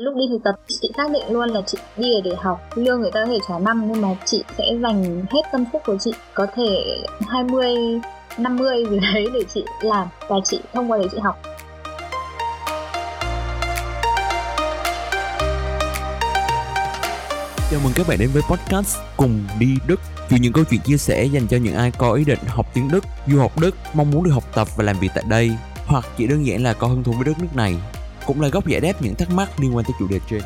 lúc đi thực tập chị xác định luôn là chị đi để học. Lương người ta có thể trả năm nhưng mà chị sẽ dành hết tâm sức của chị có thể 20 50 gì đấy để chị làm. Và chị thông qua để chị học. Chào mừng các bạn đến với podcast Cùng đi Đức. Chuyện những câu chuyện chia sẻ dành cho những ai có ý định học tiếng Đức, du học Đức, mong muốn được học tập và làm việc tại đây Hoặc chỉ đơn giản là có hứng thú với đất nước này. Cũng là góc giải đáp những thắc mắc liên quan tới chủ đề trên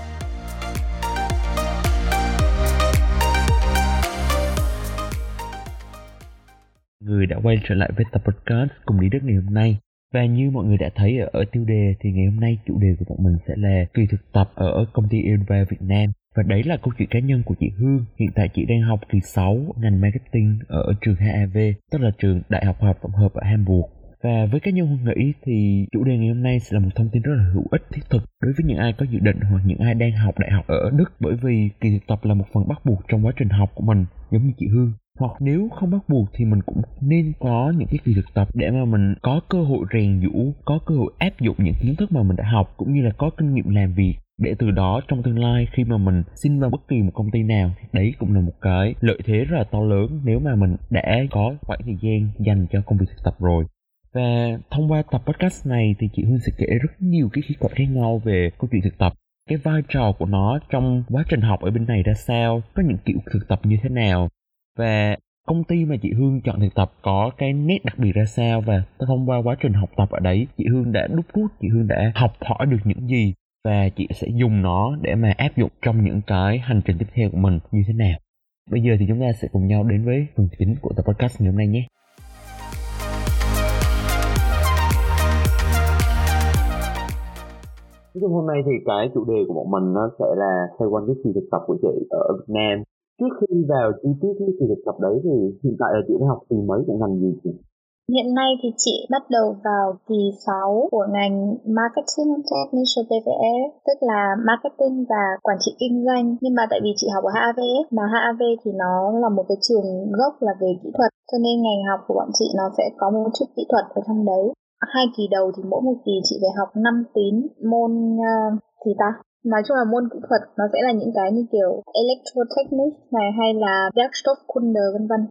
Người đã quay trở lại với tập podcast Cùng đi Đức ngày hôm nay và như mọi người đã thấy ở, ở tiêu đề thì ngày hôm nay chủ đề của bọn mình sẽ là kỳ thực tập ở công ty Elva Việt Nam và đấy là câu chuyện cá nhân của chị Hương. Hiện tại chị đang học kỳ 6 ngành marketing ở trường HAV, tức là trường Đại học Học Tổng hợp ở Hamburg. Và với cá nhân Hương nghĩ thì chủ đề ngày hôm nay sẽ là một thông tin rất là hữu ích, thiết thực đối với những ai có dự định hoặc những ai đang học đại học ở Đức, bởi vì kỳ thực tập là một phần bắt buộc trong quá trình học của mình, giống như chị Hương. Hoặc nếu không bắt buộc thì mình cũng nên có những cái kỳ thực tập để mà mình có cơ hội rèn dũ có cơ hội áp dụng những kiến thức mà mình đã học, cũng như là có kinh nghiệm làm việc để từ đó trong tương lai khi mà mình xin vào bất kỳ một công ty nào, đấy cũng là một cái lợi thế rất là to lớn nếu mà mình đã có khoảng thời gian dành cho công việc thực tập rồi và thông qua tập podcast này thì chị Hương sẽ kể rất nhiều cái khía cạnh khác nhau về câu chuyện thực tập. Cái vai trò của nó trong quá trình học ở bên này ra sao, có những kiểu thực tập như thế nào, và công ty mà chị Hương chọn thực tập có cái nét đặc biệt ra sao. Và thông qua quá trình học tập ở đấy, chị Hương đã đúc rút, chị Hương đã học hỏi được những gì, và chị sẽ dùng nó để mà áp dụng trong những cái hành trình tiếp theo của mình như thế nào. Bây giờ thì chúng ta sẽ cùng nhau đến với phần chính của tập podcast ngày hôm nay nhé. Nói chung hôm nay thì cái chủ đề của bọn mình nó sẽ là xoay quanh cái kỳ thực tập của chị ở Việt Nam. Trước khi vào chi tiết cái kỳ thực tập đấy thì hiện tại là chị đã học kỳ mấy của ngành gì chị? Hiện nay thì chị bắt đầu vào kỳ 6 của ngành Marketing Technician PVE, tức là Marketing và Quản trị Kinh doanh. Nhưng mà tại vì chị học ở HAV, mà HAV thì nó là một cái trường gốc là về kỹ thuật, cho nên ngành học của bọn chị nó sẽ có một chút kỹ thuật ở trong đấy hai kỳ đầu thì mỗi một kỳ chị phải học 5 tín môn uh, gì ta? Nói chung là môn kỹ thuật nó sẽ là những cái như kiểu electrotechnics này hay là Werkstoffkunde vân vân.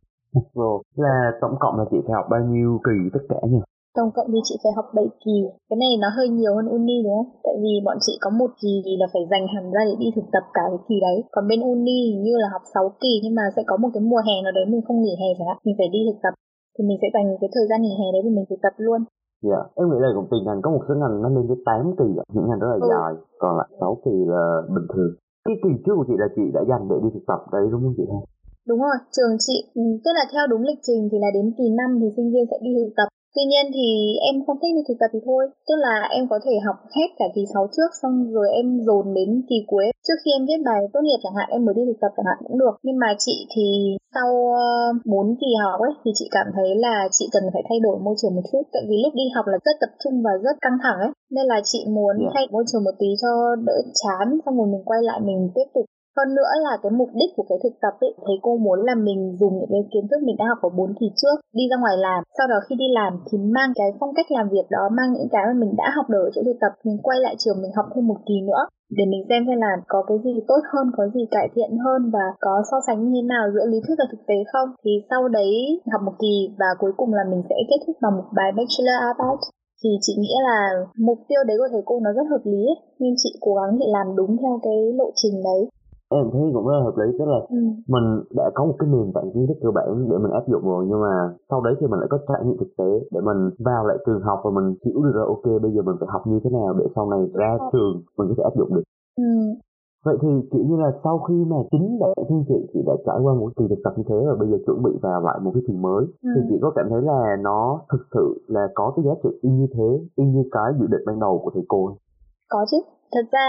Rồi là tổng cộng là chị phải học bao nhiêu kỳ tất cả nhỉ? Tổng cộng thì chị phải học 7 kỳ. Cái này nó hơi nhiều hơn uni đúng không? Tại vì bọn chị có một kỳ là phải dành hẳn ra để đi thực tập cả cái kỳ đấy. Còn bên uni như là học 6 kỳ nhưng mà sẽ có một cái mùa hè nào đấy mình không nghỉ hè chẳng hạn. Mình phải đi thực tập. Thì mình sẽ dành cái thời gian nghỉ hè đấy để mình thực tập luôn Dạ, em nghĩ là cũng tùy ngành có một số ngành nó lên tới 8 kỳ, những ngành rất là ừ. dài, còn lại 6 kỳ là bình thường. Cái kỳ trước của chị là chị đã dành để đi thực tập đấy đúng không chị? Đúng rồi, trường chị, ừ, tức là theo đúng lịch trình thì là đến kỳ 5 thì sinh viên sẽ đi thực tập Tuy nhiên thì em không thích đi thực tập thì thôi Tức là em có thể học hết cả kỳ 6 trước Xong rồi em dồn đến kỳ cuối Trước khi em viết bài tốt nghiệp chẳng hạn Em mới đi thực tập chẳng hạn cũng được Nhưng mà chị thì sau uh, 4 kỳ học ấy Thì chị cảm thấy là chị cần phải thay đổi môi trường một chút Tại vì lúc đi học là rất tập trung và rất căng thẳng ấy Nên là chị muốn yeah. Dạ. thay môi trường một tí cho đỡ chán Xong rồi mình quay lại mình tiếp tục hơn nữa là cái mục đích của cái thực tập ấy, thấy cô muốn là mình dùng những cái kiến thức mình đã học ở 4 kỳ trước đi ra ngoài làm. Sau đó khi đi làm thì mang cái phong cách làm việc đó, mang những cái mà mình đã học được ở chỗ thực tập, mình quay lại trường mình học thêm một kỳ nữa để mình xem xem là có cái gì tốt hơn, có gì cải thiện hơn và có so sánh như thế nào giữa lý thuyết và thực tế không. Thì sau đấy học một kỳ và cuối cùng là mình sẽ kết thúc bằng một bài bachelor about thì chị nghĩ là mục tiêu đấy của thầy cô nó rất hợp lý ấy. nên chị cố gắng để làm đúng theo cái lộ trình đấy em thấy cũng rất là hợp lý tức là ừ. mình đã có một cái nền tảng kiến thức cơ bản để mình áp dụng rồi nhưng mà sau đấy thì mình lại có trải nghiệm thực tế để mình vào lại trường học và mình hiểu được rồi ok bây giờ mình phải học như thế nào để sau này ra ừ. trường mình có thể áp dụng được ừ. vậy thì kiểu như là sau khi mà chính bản thân chị chị đã trải qua một kỳ thực tập như thế và bây giờ chuẩn bị vào lại một cái trường mới ừ. thì chị có cảm thấy là nó thực sự là có cái giá trị y như thế y như cái dự định ban đầu của thầy cô có chứ thật ra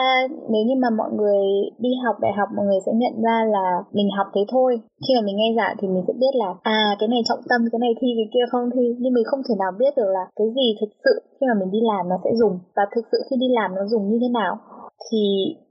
nếu như mà mọi người đi học đại học mọi người sẽ nhận ra là mình học thế thôi. Khi mà mình nghe giảng thì mình sẽ biết là à cái này trọng tâm cái này thi cái kia không thi. Nhưng mình không thể nào biết được là cái gì thực sự khi mà mình đi làm nó sẽ dùng và thực sự khi đi làm nó dùng như thế nào. Thì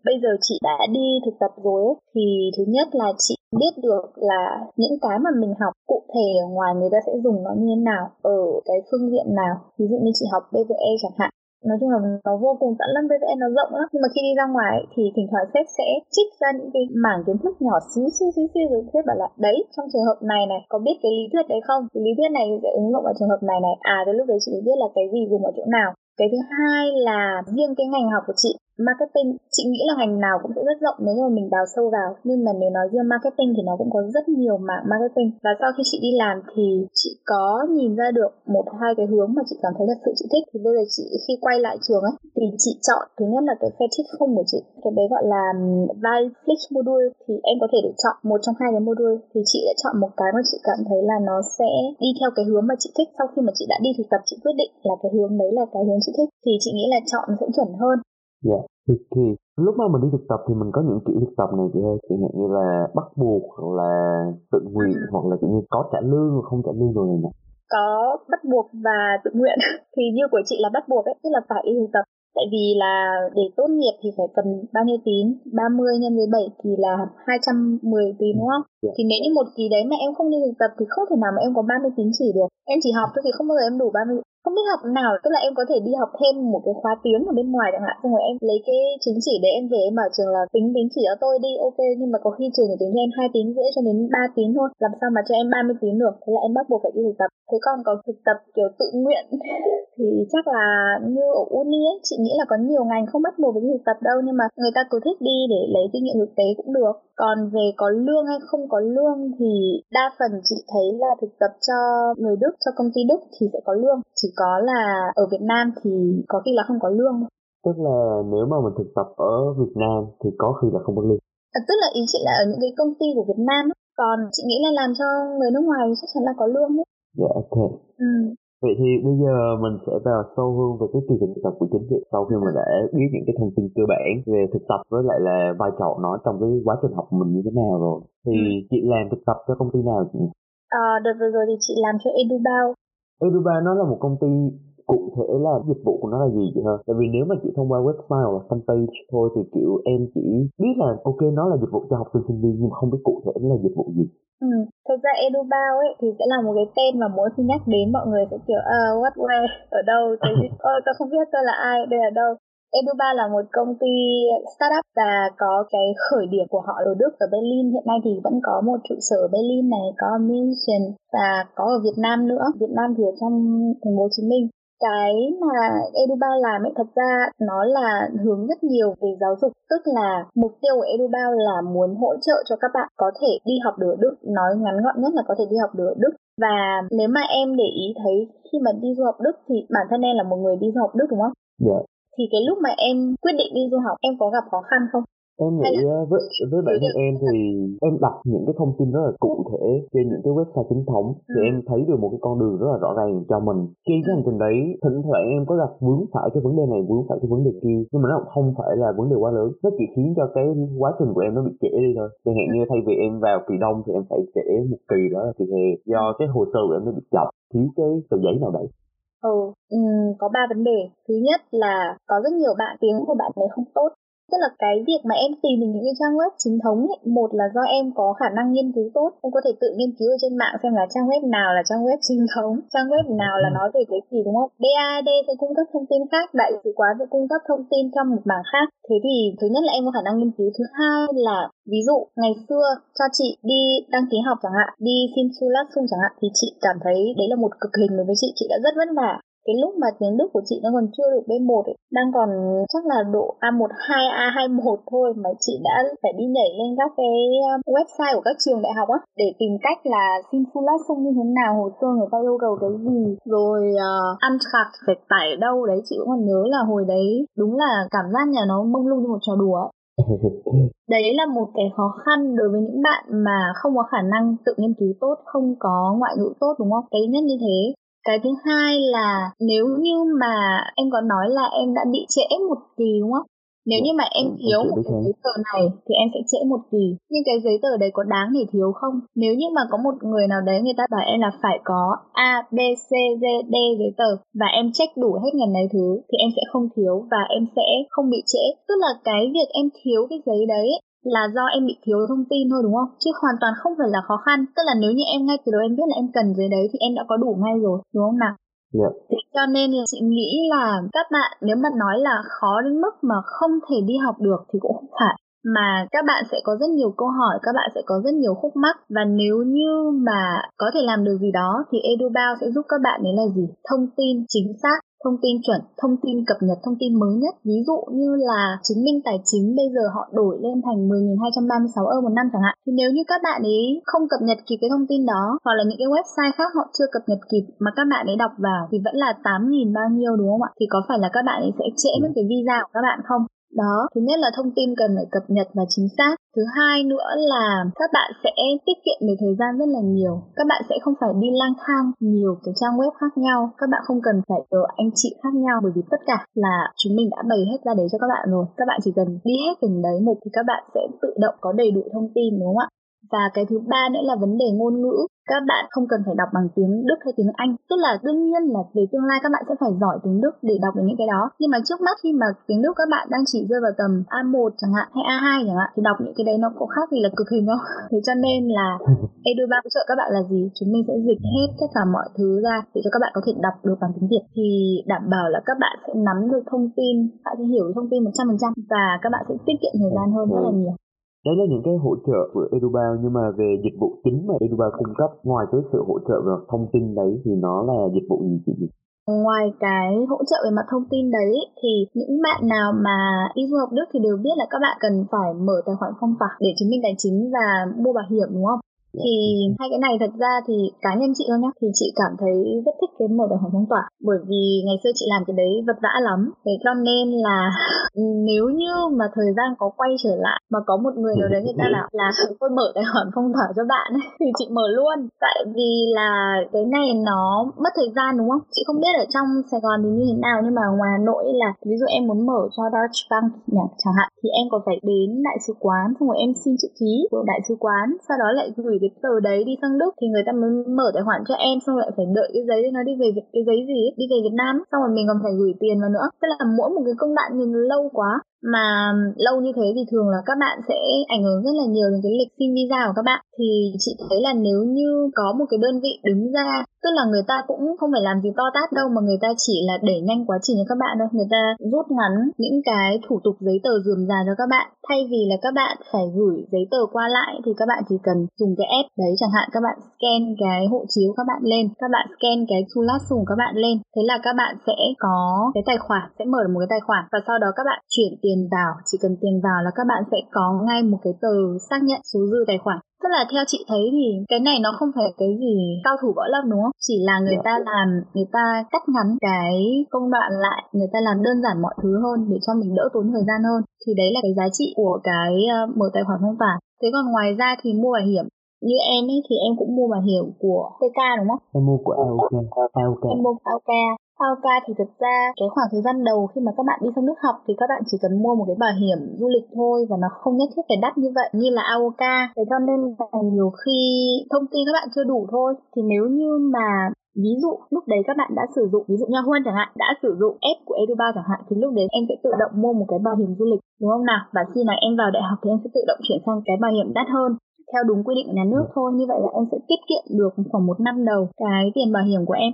bây giờ chị đã đi thực tập rồi ấy, thì thứ nhất là chị biết được là những cái mà mình học cụ thể ở ngoài người ta sẽ dùng nó như thế nào ở cái phương diện nào. Ví dụ như chị học BVE chẳng hạn nói chung là nó vô cùng tận lắm VVN nó rộng lắm. Nhưng mà khi đi ra ngoài thì thỉnh thoảng sếp sẽ trích ra những cái mảng kiến thức nhỏ xíu xíu xíu xíu, rồi sếp bảo là, đấy, trong trường hợp này này, có biết cái lý thuyết đấy không? Cái lý thuyết này sẽ ứng dụng vào trường hợp này này. À tới lúc đấy chị biết là cái gì dùng ở chỗ nào. Cái thứ hai là riêng cái ngành học của chị marketing, chị nghĩ là ngành nào cũng sẽ rất rộng nếu như mà mình đào sâu vào. Nhưng mà nếu nói riêng marketing thì nó cũng có rất nhiều mảng marketing. Và sau khi chị đi làm thì chị có nhìn ra được một, hai cái hướng mà chị cảm thấy thật sự chị thích. Thì bây giờ chị khi quay lại trường ấy, thì chị chọn thứ nhất là cái fetish không của chị. Cái đấy gọi là value flix module. Thì em có thể được chọn một trong hai cái module. Thì chị đã chọn một cái mà chị cảm thấy là nó sẽ đi theo cái hướng mà chị thích. Sau khi mà chị đã đi thực tập, chị quyết định là cái hướng đấy là cái hướng chị thích. Thì chị nghĩ là chọn sẽ chuẩn hơn. Dạ, thì, thì lúc mà mình đi thực tập thì mình có những kiểu thực tập này chị ơi, chẳng hạn như là bắt buộc hoặc là tự nguyện ừ. hoặc là kiểu như có trả lương hoặc không trả lương rồi này Có bắt buộc và tự nguyện. Thì như của chị là bắt buộc ấy, tức là phải đi thực tập. Tại vì là để tốt nghiệp thì phải cần bao nhiêu tín? 30 nhân với 7 thì là 210 tín đúng không? Yeah. Dạ. thì nếu như một kỳ đấy mà em không đi thực tập thì không thể nào mà em có 30 tín chỉ được. Em chỉ học thôi thì không bao giờ em đủ 30 không biết học nào, tức là em có thể đi học thêm một cái khóa tiếng ở bên ngoài chẳng hạn. Xong rồi em lấy cái chứng chỉ để em về em bảo trường là, tính tính chỉ cho tôi đi, ok, nhưng mà có khi trường chỉ tính cho em hai tín rưỡi cho đến 3 tín thôi, làm sao mà cho em 30 tín được? Thế là em bắt buộc phải đi thực tập. Thế còn có thực tập, kiểu, tự nguyện thì chắc là như ở uni ấy, chị nghĩ là có nhiều ngành không bắt buộc phải đi thực tập đâu, nhưng mà người ta cứ thích đi để lấy kinh nghiệm thực tế cũng được. Còn về có lương hay không có lương thì đa phần chị thấy là thực tập cho người Đức, cho công ty Đức thì sẽ có lương. Chỉ có là ở Việt Nam thì có khi là không có lương tức là nếu mà mình thực tập ở Việt Nam thì có khi là không có lương à, tức là ý chị là ở những cái công ty của Việt Nam còn chị nghĩ là làm cho người nước ngoài chắc chắn là có lương đấy dạ ok ừ. Vậy thì bây giờ mình sẽ vào sâu hơn về cái kỳ thực tập của chính chị sau khi mà đã biết những cái thông tin cơ bản về thực tập với lại là vai trò nó trong cái quá trình học mình như thế nào rồi. Thì ừ. chị làm thực tập cho công ty nào chị? À, đợt vừa rồi thì chị làm cho Edubao. Edubao nó là một công ty cụ thể là dịch vụ của nó là gì vậy hả? tại vì nếu mà chỉ thông qua website hoặc là fanpage thôi thì kiểu em chỉ biết là ok nó là dịch vụ cho học sinh sinh viên nhưng mà không biết cụ thể nó là dịch vụ gì. Ừ, thực ra EduBao ấy thì sẽ là một cái tên mà mỗi khi nhắc đến mọi người sẽ kiểu uh, what where ở đâu? Tôi ôi tôi không biết tôi là ai đây là đâu? Eduba là một công ty startup và có cái khởi điểm của họ ở Đức, ở Berlin hiện nay thì vẫn có một trụ sở ở Berlin này, có München và có ở Việt Nam nữa Việt Nam thì ở trong thành phố Hồ Chí Minh cái mà Eduba làm ấy, thật ra nó là hướng rất nhiều về giáo dục tức là mục tiêu của Eduba là muốn hỗ trợ cho các bạn có thể đi học được Đức nói ngắn gọn nhất là có thể đi học được Đức và nếu mà em để ý thấy khi mà đi du học Đức thì bản thân em là một người đi du học Đức, đúng không? Dạ. Yeah. Thì cái lúc mà em quyết định đi du học em có gặp khó khăn không? em nghĩ với với bản thân em thì em đọc những cái thông tin rất là cụ thể trên những cái website chính thống thì ừ. em thấy được một cái con đường rất là rõ ràng cho mình. Trên cái hành trình đấy thỉnh thoảng em có gặp vướng phải cái vấn đề này vướng phải cái vấn đề kia nhưng mà nó không phải là vấn đề quá lớn. Nó chỉ khiến cho cái quá trình của em nó bị trễ đi thôi. Chẳng hạn như thay vì em vào kỳ đông thì em phải trễ một kỳ đó là kỳ hè do cái hồ sơ của em nó bị chậm thiếu cái tờ giấy nào đấy Ừ, um, có ba vấn đề. Thứ nhất là có rất nhiều bạn tiếng của bạn ấy không tốt Tức là cái việc mà em tìm được những cái trang web chính thống ấy, một là do em có khả năng nghiên cứu tốt, em có thể tự nghiên cứu ở trên mạng xem là trang web nào là trang web chính thống, trang web nào là nói về cái gì đúng không? DAD sẽ cung cấp thông tin khác, đại sứ quán sẽ cung cấp thông tin trong một mảng khác. Thế thì thứ nhất là em có khả năng nghiên cứu, thứ hai là ví dụ ngày xưa cho chị đi đăng ký học chẳng hạn, đi xin Sulasung chẳng hạn thì chị cảm thấy đấy là một cực hình đối với chị, chị đã rất vất vả cái lúc mà tiếng Đức của chị nó còn chưa được B1 ấy, đang còn chắc là độ A1, 2, A21 thôi mà chị đã phải đi nhảy lên các cái um, website của các trường đại học á để tìm cách là xin full sung như thế nào, hồ sơ người ta yêu cầu cái gì, rồi uh, ăn khạc phải tải đâu đấy chị cũng còn nhớ là hồi đấy đúng là cảm giác nhà nó mông lung như một trò đùa ấy. Đấy là một cái khó khăn đối với những bạn mà không có khả năng tự nghiên cứu tốt, không có ngoại ngữ tốt đúng không? Cái nhất như thế cái thứ hai là nếu như mà em có nói là em đã bị trễ một kỳ đúng không? Nếu như mà em thiếu một cái giấy tờ này thì em sẽ trễ một kỳ. Nhưng cái giấy tờ đấy có đáng để thiếu không? Nếu như mà có một người nào đấy người ta bảo em là phải có a b c d d giấy tờ và em check đủ hết ngần này thứ thì em sẽ không thiếu và em sẽ không bị trễ. Tức là cái việc em thiếu cái giấy đấy là do em bị thiếu thông tin thôi đúng không? Chứ hoàn toàn không phải là khó khăn. Tức là nếu như em ngay từ đầu em biết là em cần giấy đấy thì em đã có đủ ngay rồi, đúng không nào? Yeah. Thế cho nên là chị nghĩ là các bạn nếu mà nói là khó đến mức mà không thể đi học được thì cũng không phải mà các bạn sẽ có rất nhiều câu hỏi, các bạn sẽ có rất nhiều khúc mắc và nếu như mà có thể làm được gì đó thì EduBao sẽ giúp các bạn đấy là gì? Thông tin chính xác thông tin chuẩn, thông tin cập nhật thông tin mới nhất. Ví dụ như là chứng minh tài chính bây giờ họ đổi lên thành 10.236 euro một năm chẳng hạn. Thì nếu như các bạn ấy không cập nhật kịp cái thông tin đó hoặc là những cái website khác họ chưa cập nhật kịp mà các bạn ấy đọc vào thì vẫn là 8.000 bao nhiêu đúng không ạ? Thì có phải là các bạn ấy sẽ trễ mất cái visa của các bạn không? Đó, thứ nhất là thông tin cần phải cập nhật và chính xác. Thứ hai nữa là các bạn sẽ tiết kiệm được thời gian rất là nhiều. Các bạn sẽ không phải đi lang thang nhiều cái trang web khác nhau. Các bạn không cần phải ở anh chị khác nhau bởi vì tất cả là chúng mình đã bày hết ra đấy cho các bạn rồi. Các bạn chỉ cần đi hết từng đấy một thì các bạn sẽ tự động có đầy đủ thông tin đúng không ạ? Và cái thứ ba nữa là vấn đề ngôn ngữ. Các bạn không cần phải đọc bằng tiếng Đức hay tiếng Anh. Tức là đương nhiên là về tương lai các bạn sẽ phải giỏi tiếng Đức để đọc được những cái đó. Nhưng mà trước mắt khi mà tiếng Đức các bạn đang chỉ rơi vào tầm A1 chẳng hạn hay A2 chẳng hạn thì đọc những cái đấy nó có khác gì là cực hình không thế cho nên là Edu3 hỗ trợ các bạn là gì? Chúng mình sẽ dịch hết tất cả mọi thứ ra để cho các bạn có thể đọc được bằng tiếng Việt. Thì đảm bảo là các bạn sẽ nắm được thông tin bạn sẽ hiểu thông tin 100% và các bạn sẽ tiết kiệm thời gian hơn rất là nhiều đấy là những cái hỗ trợ của Edubao nhưng mà về dịch vụ chính mà Edubao cung cấp ngoài cái sự hỗ trợ về thông tin đấy thì nó là dịch vụ gì chị Ngoài cái hỗ trợ về mặt thông tin đấy thì những bạn nào mà đi du học Đức thì đều biết là các bạn cần phải mở tài khoản phong tỏa để chứng minh tài chính và mua bảo hiểm đúng không? thì hai cái này thật ra thì cá nhân chị thôi nhá thì chị cảm thấy rất thích cái mở tài khoản phong tỏa. Bởi vì ngày xưa chị làm cái đấy vật vã lắm. Thế cho nên là nếu như mà thời gian có quay trở lại mà có một người nào đấy người ta bảo là tôi mở tài khoản phong tỏa cho bạn ấy, thì chị mở luôn. Tại vì là cái này nó mất thời gian đúng không? Chị không biết ở trong Sài Gòn thì như thế nào nhưng mà ngoài Hà Nội là ví dụ em muốn mở cho Deutsche Bank chẳng hạn thì em còn phải đến đại sứ quán xong rồi em xin chữ ký của đại sứ quán sau đó lại gửi cái tờ đấy đi sang Đức thì người ta mới mở tài khoản cho em xong lại phải đợi cái giấy nó đi về Việt cái giấy gì ấy, đi về Việt Nam xong rồi mình còn phải gửi tiền vào nữa. Tức là mỗi một cái công đoạn nhìn lâu quá mà lâu như thế thì thường là các bạn sẽ ảnh hưởng rất là nhiều đến cái lịch xin visa của các bạn thì chị thấy là nếu như có một cái đơn vị đứng ra tức là người ta cũng không phải làm gì to tát đâu mà người ta chỉ là đẩy nhanh quá trình cho các bạn thôi người ta rút ngắn những cái thủ tục giấy tờ dườm già cho các bạn thay vì là các bạn phải gửi giấy tờ qua lại thì các bạn chỉ cần dùng cái app đấy chẳng hạn các bạn scan cái hộ chiếu các bạn lên các bạn scan cái su lát sùng các bạn lên thế là các bạn sẽ có cái tài khoản sẽ mở được một cái tài khoản và sau đó các bạn chuyển tiền tiền vào, chỉ cần tiền vào là các bạn sẽ có ngay một cái tờ xác nhận số dư tài khoản. Tức là theo chị thấy thì cái này nó không phải cái gì cao thủ võ lâm, đúng không? Chỉ là người ta làm, người ta cắt ngắn cái công đoạn lại, người ta làm đơn giản mọi thứ hơn để cho mình đỡ tốn thời gian hơn. Thì đấy là cái giá trị của cái ờ, mở tài khoản không phải thế còn ngoài ra thì mua bảo hiểm như em ấy thì em cũng mua bảo hiểm của TK đúng không? Em mua của AOK. AOK. Em mua AOK. AOK thì thực ra cái khoảng thời gian đầu khi mà các bạn đi sang nước học thì các bạn chỉ cần mua một cái bảo hiểm du lịch thôi và nó không nhất thiết phải đắt như vậy như là AOK. Thế cho nên là nhiều khi thông tin các bạn chưa đủ thôi thì nếu như mà ví dụ lúc đấy các bạn đã sử dụng ví dụ như Huân chẳng hạn đã sử dụng app của Eduba chẳng hạn thì lúc đấy em sẽ tự động mua một cái bảo hiểm du lịch đúng không nào và khi nào em vào đại học thì em sẽ tự động chuyển sang cái bảo hiểm đắt hơn theo đúng quy định của nhà nước thôi. Như vậy là em sẽ tiết kiệm được khoảng một năm đầu cái tiền bảo hiểm của em.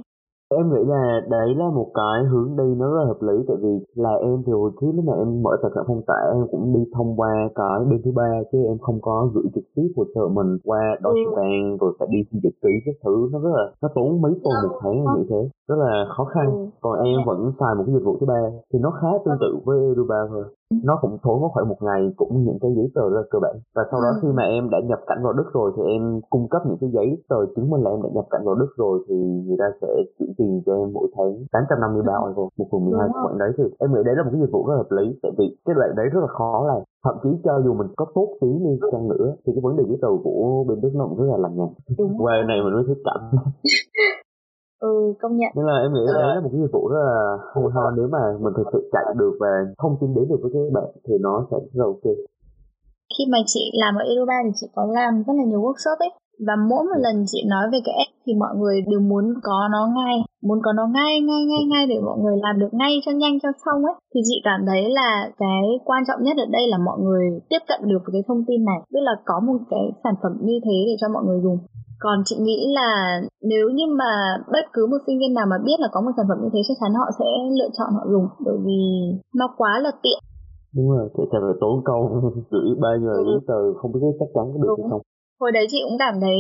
Em nghĩ là đấy là một cái hướng đi nó rất là hợp lý. Tại vì là em thì hồi trước lúc mà em mở tài khoản phong tỏa em cũng đi thông qua cái bên thứ ba chứ em không có gửi trực tiếp hồ sơ mình qua Deutsche ừ. Bank rồi phải đi xin chữ ký các thứ. Nó rất là nó tốn mấy tuần một tháng như thế. Rất là khó khăn. Ừ. còn em vẫn xài một cái dịch vụ thứ ba thì nó khá tương tự với Eduba thôi nó cũng tốn có khoảng một ngày cũng những cái giấy tờ rất là cơ bản. Và sau đó ừ. khi mà em đã nhập cảnh vào Đức rồi thì em cung cấp những cái giấy tờ chứng minh là em đã nhập cảnh vào Đức rồi thì người ta sẽ chuyển tiền cho em mỗi tháng 853 ừ. euro một phần 12 khoản đấy. Thì em nghĩ đấy là một cái dịch vụ rất hợp lý tại vì cái đoạn đấy rất là khó làm. Thậm chí cho dù mình có tốt tí đi chăng nữa thì cái vấn đề giấy tờ của bên Đức nó cũng rất là lằng nhằng. Qua này mình mới thấy cảnh ừ công nhận. Nên là em nghĩ đấy là một cái dịch vụ rất là hay ho nếu mà mình thực sự chạy được và thông tin đến được với các bạn thì nó sẽ rất là ok. Khi mà chị làm ở Edoba thì chị có làm rất là nhiều workshop ấy và mỗi một lần chị nói về cái app thì mọi người đều muốn có nó ngay muốn có nó ngay ngay ngay ngay để mọi người làm được ngay cho nhanh cho xong ấy. Thì chị cảm thấy là cái quan trọng nhất ở đây là mọi người tiếp cận được với cái thông tin này. Tức là có một cái sản phẩm như thế để cho mọi người dùng. Còn chị nghĩ là nếu như mà bất cứ một sinh viên nào mà biết là có một sản phẩm như thế chắc chắn họ sẽ lựa chọn họ dùng bởi vì nó quá là tiện. Đúng rồi tại sao phải tốn công gửi bao nhiêu giấy tờ không biết chắc chắn có được hay không hồi đấy chị cũng cảm thấy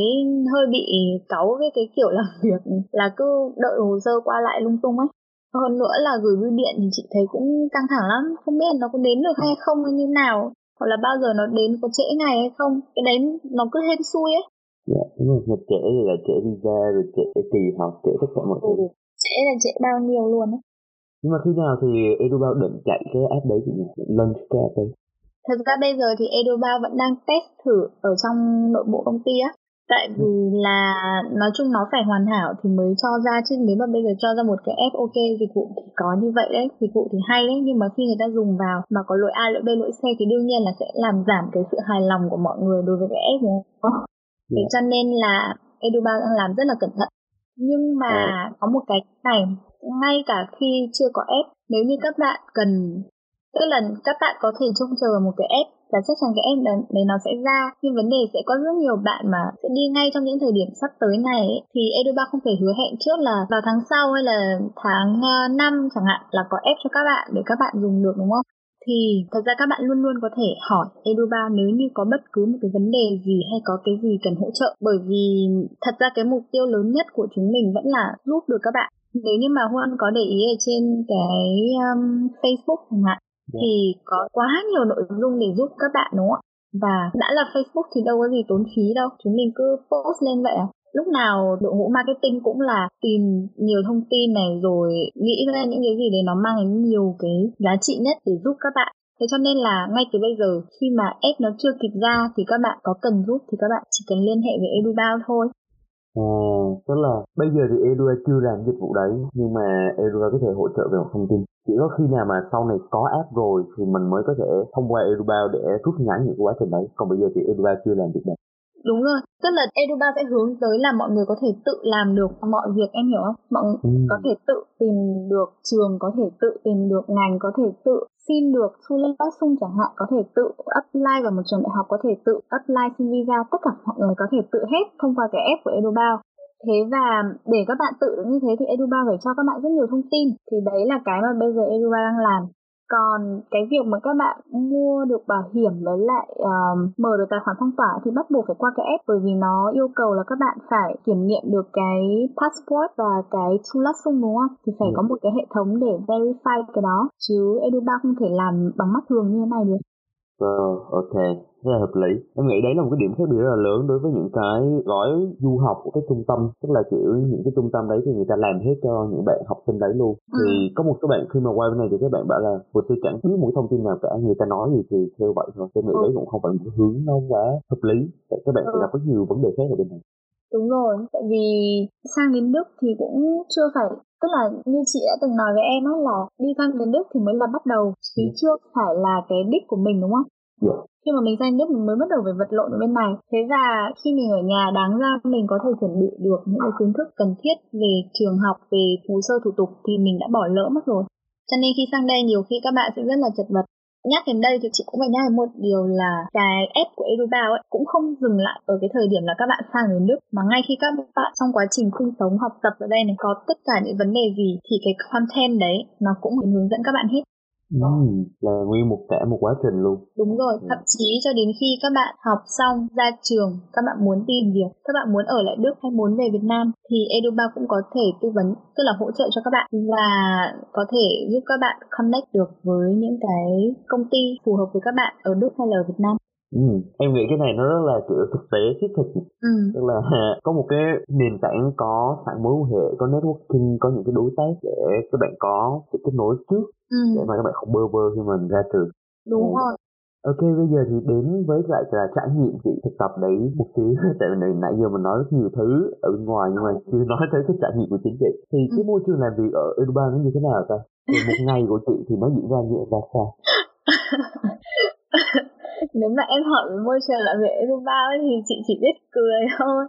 hơi bị cáu với cái kiểu làm việc là cứ đợi hồ sơ qua lại lung tung ấy. Hơn nữa là gửi bưu điện thì chị thấy cũng căng thẳng lắm không biết nó có đến được hay không hay như nào hoặc là bao giờ nó đến có trễ ngày hay không. Cái đấy nó cứ hên xui ấy. Dạ đúng rồi một trễ thì là trễ visa rồi trễ kỳ học trễ tất cả mọi thứ. ừ, trễ là trễ bao nhiêu luôn ấy. Nhưng mà khi nào thì Edubao định chạy cái app đấy chị nhỉ launch cái app đấy thật ra bây giờ thì Edubao vẫn đang test thử ở trong nội bộ công ty á tại vì là nói chung nó phải hoàn hảo thì mới cho ra chứ nếu mà bây giờ cho ra một cái app ok dịch vụ thì có như vậy đấy dịch vụ thì hay đấy nhưng mà khi người ta dùng vào mà có lỗi A lỗi B lỗi C thì đương nhiên là sẽ làm giảm cái sự hài lòng của mọi người đối với cái app đúng không? Thế yeah. cho nên là Edubao đang làm rất là cẩn thận nhưng mà yeah. có một cái này ngay cả khi chưa có app nếu như các bạn cần tức là các bạn có thể trông chờ một cái app và chắc chắn cái app đấy nó sẽ ra. Nhưng vấn đề sẽ có rất nhiều bạn mà sẽ đi ngay trong những thời điểm sắp tới này ấy, thì Eduba không thể hứa hẹn trước là vào tháng sau hay là tháng ờ, 5 chẳng hạn là có app cho các bạn để các bạn dùng được đúng không? Thì thật ra các bạn luôn luôn có thể hỏi Eduba nếu như có bất cứ một cái vấn đề gì hay có cái gì cần hỗ trợ. Bởi vì thật ra cái mục tiêu lớn nhất của chúng mình vẫn là giúp được các bạn. Nếu như mà Huân có để ý ở trên cái um, Facebook chẳng hạn thì có quá nhiều nội dung để giúp các bạn đúng không ạ? Và đã là Facebook thì đâu có gì tốn phí đâu. Chúng mình cứ post lên vậy à? Lúc nào đội ngũ marketing cũng là tìm nhiều thông tin này rồi nghĩ ra những cái gì để nó mang đến nhiều cái giá trị nhất để giúp các bạn. Thế cho nên là ngay từ bây giờ khi mà app nó chưa kịp ra thì các bạn có cần giúp thì các bạn chỉ cần liên hệ với EduBound thôi. À, tức là bây giờ thì Edua chưa làm dịch vụ đấy nhưng mà Edua có thể hỗ trợ về một thông tin chỉ có khi nào mà sau này có app rồi thì mình mới có thể thông qua Edubao để rút ngắn những quá trình đấy. Còn bây giờ thì Edubao chưa làm việc đấy đúng rồi. Tức là Eduba sẽ hướng tới là mọi người có thể tự làm được mọi việc em hiểu không? Mọi người ừ. có thể tự tìm được trường có thể tự tìm được ngành có thể tự xin được thu lên bác sung chẳng hạn có thể tự apply vào một trường đại học có thể tự apply xin visa tất cả mọi người có thể tự hết thông qua cái app của Edubao thế và để các bạn tự được như thế thì Edubao phải cho các bạn rất nhiều thông tin thì đấy là cái mà bây giờ Edubao đang làm còn cái việc mà các bạn mua được bảo hiểm với lại uh, mở được tài khoản phong tỏa thì bắt buộc phải qua cái app bởi vì nó yêu cầu là các bạn phải kiểm nghiệm được cái passport và cái thu lát sung đúng không? Thì phải ừ. có một cái hệ thống để verify cái đó chứ Edubank không thể làm bằng mắt thường như thế này được. Ờ, ok, rất là hợp lý. Em nghĩ đấy là một cái điểm khác biệt rất là lớn đối với những cái gói du học của cái trung tâm. Tức là kiểu những cái trung tâm đấy thì người ta làm hết cho những bạn học sinh đấy luôn. Ừ. Thì có một số bạn khi mà quay bên này thì các bạn bảo là vừa sư chẳng biết một thông tin nào cả, người ta nói gì thì theo vậy thôi. Em nghĩ ừ. đấy cũng không phải một hướng nó quá hợp lý. Tại các bạn ừ. sẽ gặp rất nhiều vấn đề khác ở bên này. Đúng rồi, tại vì sang đến Đức thì cũng chưa phải tức là như chị đã từng nói với em á là đi sang đến Đức thì mới là bắt đầu chứ ừ. chưa phải là cái đích của mình đúng không? Khi mà mình sang nước mình mới bắt đầu phải vật lộn ở bên này. Thế và khi mình ở nhà đáng ra mình có thể chuẩn bị được những cái kiến thức cần thiết về trường học, về hồ sơ thủ tục thì mình đã bỏ lỡ mất rồi. Cho nên khi sang đây nhiều khi các bạn sẽ rất là chật vật nhắc đến đây thì chị cũng phải nhắc đến một điều là cái app của Edubao ấy cũng không dừng lại ở cái thời điểm là các bạn sang đến Đức mà ngay khi các bạn trong quá trình sinh sống học tập ở đây này có tất cả những vấn đề gì thì cái content đấy nó cũng hướng dẫn các bạn hết Ừ, là nguyên một cả một quá trình luôn. Đúng rồi, ừ. thậm chí cho đến khi các bạn học xong ra trường, các bạn muốn tìm việc, các bạn muốn ở lại Đức hay muốn về Việt Nam thì Eduba cũng có thể tư vấn, tức là hỗ trợ cho các bạn và có thể giúp các bạn connect được với những cái công ty phù hợp với các bạn ở Đức hay là ở Việt Nam. Ừ, em nghĩ cái này nó rất là kiểu thực tế thiết thực ừ. tức là có một cái nền tảng có sẵn mối quan hệ có networking có những cái đối tác để các bạn có sự kết nối trước ừ. để mà các bạn không bơ vơ khi mình ra trường đúng ừ. rồi Ok, bây giờ thì đến với lại là trải nghiệm chị thực tập đấy một xíu Tại vì nãy giờ mình nói rất nhiều thứ ở bên ngoài nhưng mà chưa nói tới cái trải nghiệm của chính chị Thì ừ. cái môi trường làm việc ở Eduba nó như thế nào ta? Thì một ngày của chị thì nó diễn ra như thế sao? nếu mà em hỏi về môi trường làm việc Edinburgh thì chị chỉ biết cười thôi.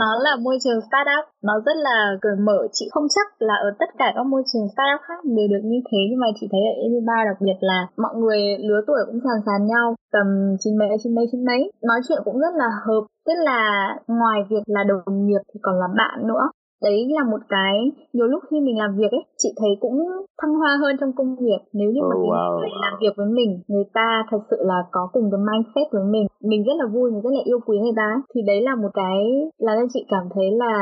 Nó là môi trường startup. Nó rất là cởi mở. Chị không chắc là ở tất cả các môi trường startup khác đều được như thế, nhưng mà chị thấy ở Aruba đặc biệt là mọi người lứa tuổi cũng sàn sàn nhau, tầm chín mấy chín mấy chín mấy. Nói chuyện cũng rất là hợp. Tức là ngoài việc là đồng nghiệp thì còn là bạn nữa đấy là một cái nhiều lúc khi mình làm việc ấy chị thấy cũng thăng hoa hơn trong công việc nếu như mà oh, wow. người làm việc với mình người ta thật sự là có cùng cái mindset với mình mình rất là vui mình rất là yêu quý người ta thì đấy là một cái là cho chị cảm thấy là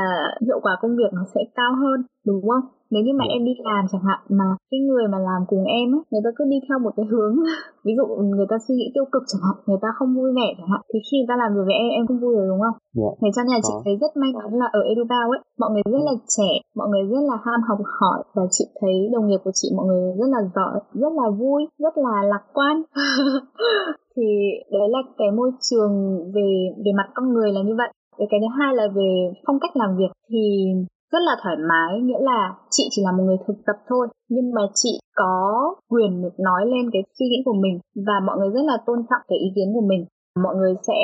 hiệu quả công việc nó sẽ cao hơn đúng không nếu như mà. Dạ. em đi làm chẳng hạn mà cái người mà làm cùng em ấy, người ta cứ đi theo một cái hướng ví dụ người ta suy nghĩ tiêu cực chẳng hạn người ta không vui vẻ chẳng hạn thì khi người ta làm việc với em em không vui rồi đúng không yeah. Dạ. thế cho nên là chị thấy rất may mắn là ở edubao ấy mọi người rất là trẻ mọi người rất là ham học hỏi và chị thấy đồng nghiệp của chị mọi người rất là giỏi rất là vui rất là lạc quan thì đấy là cái môi trường về về mặt con người là như vậy cái thứ hai là về phong cách làm việc thì rất là thoải mái nghĩa là chị chỉ là một người thực tập thôi nhưng mà chị có quyền được nói lên cái suy nghĩ của mình và mọi người rất là tôn trọng cái ý kiến của mình mọi người sẽ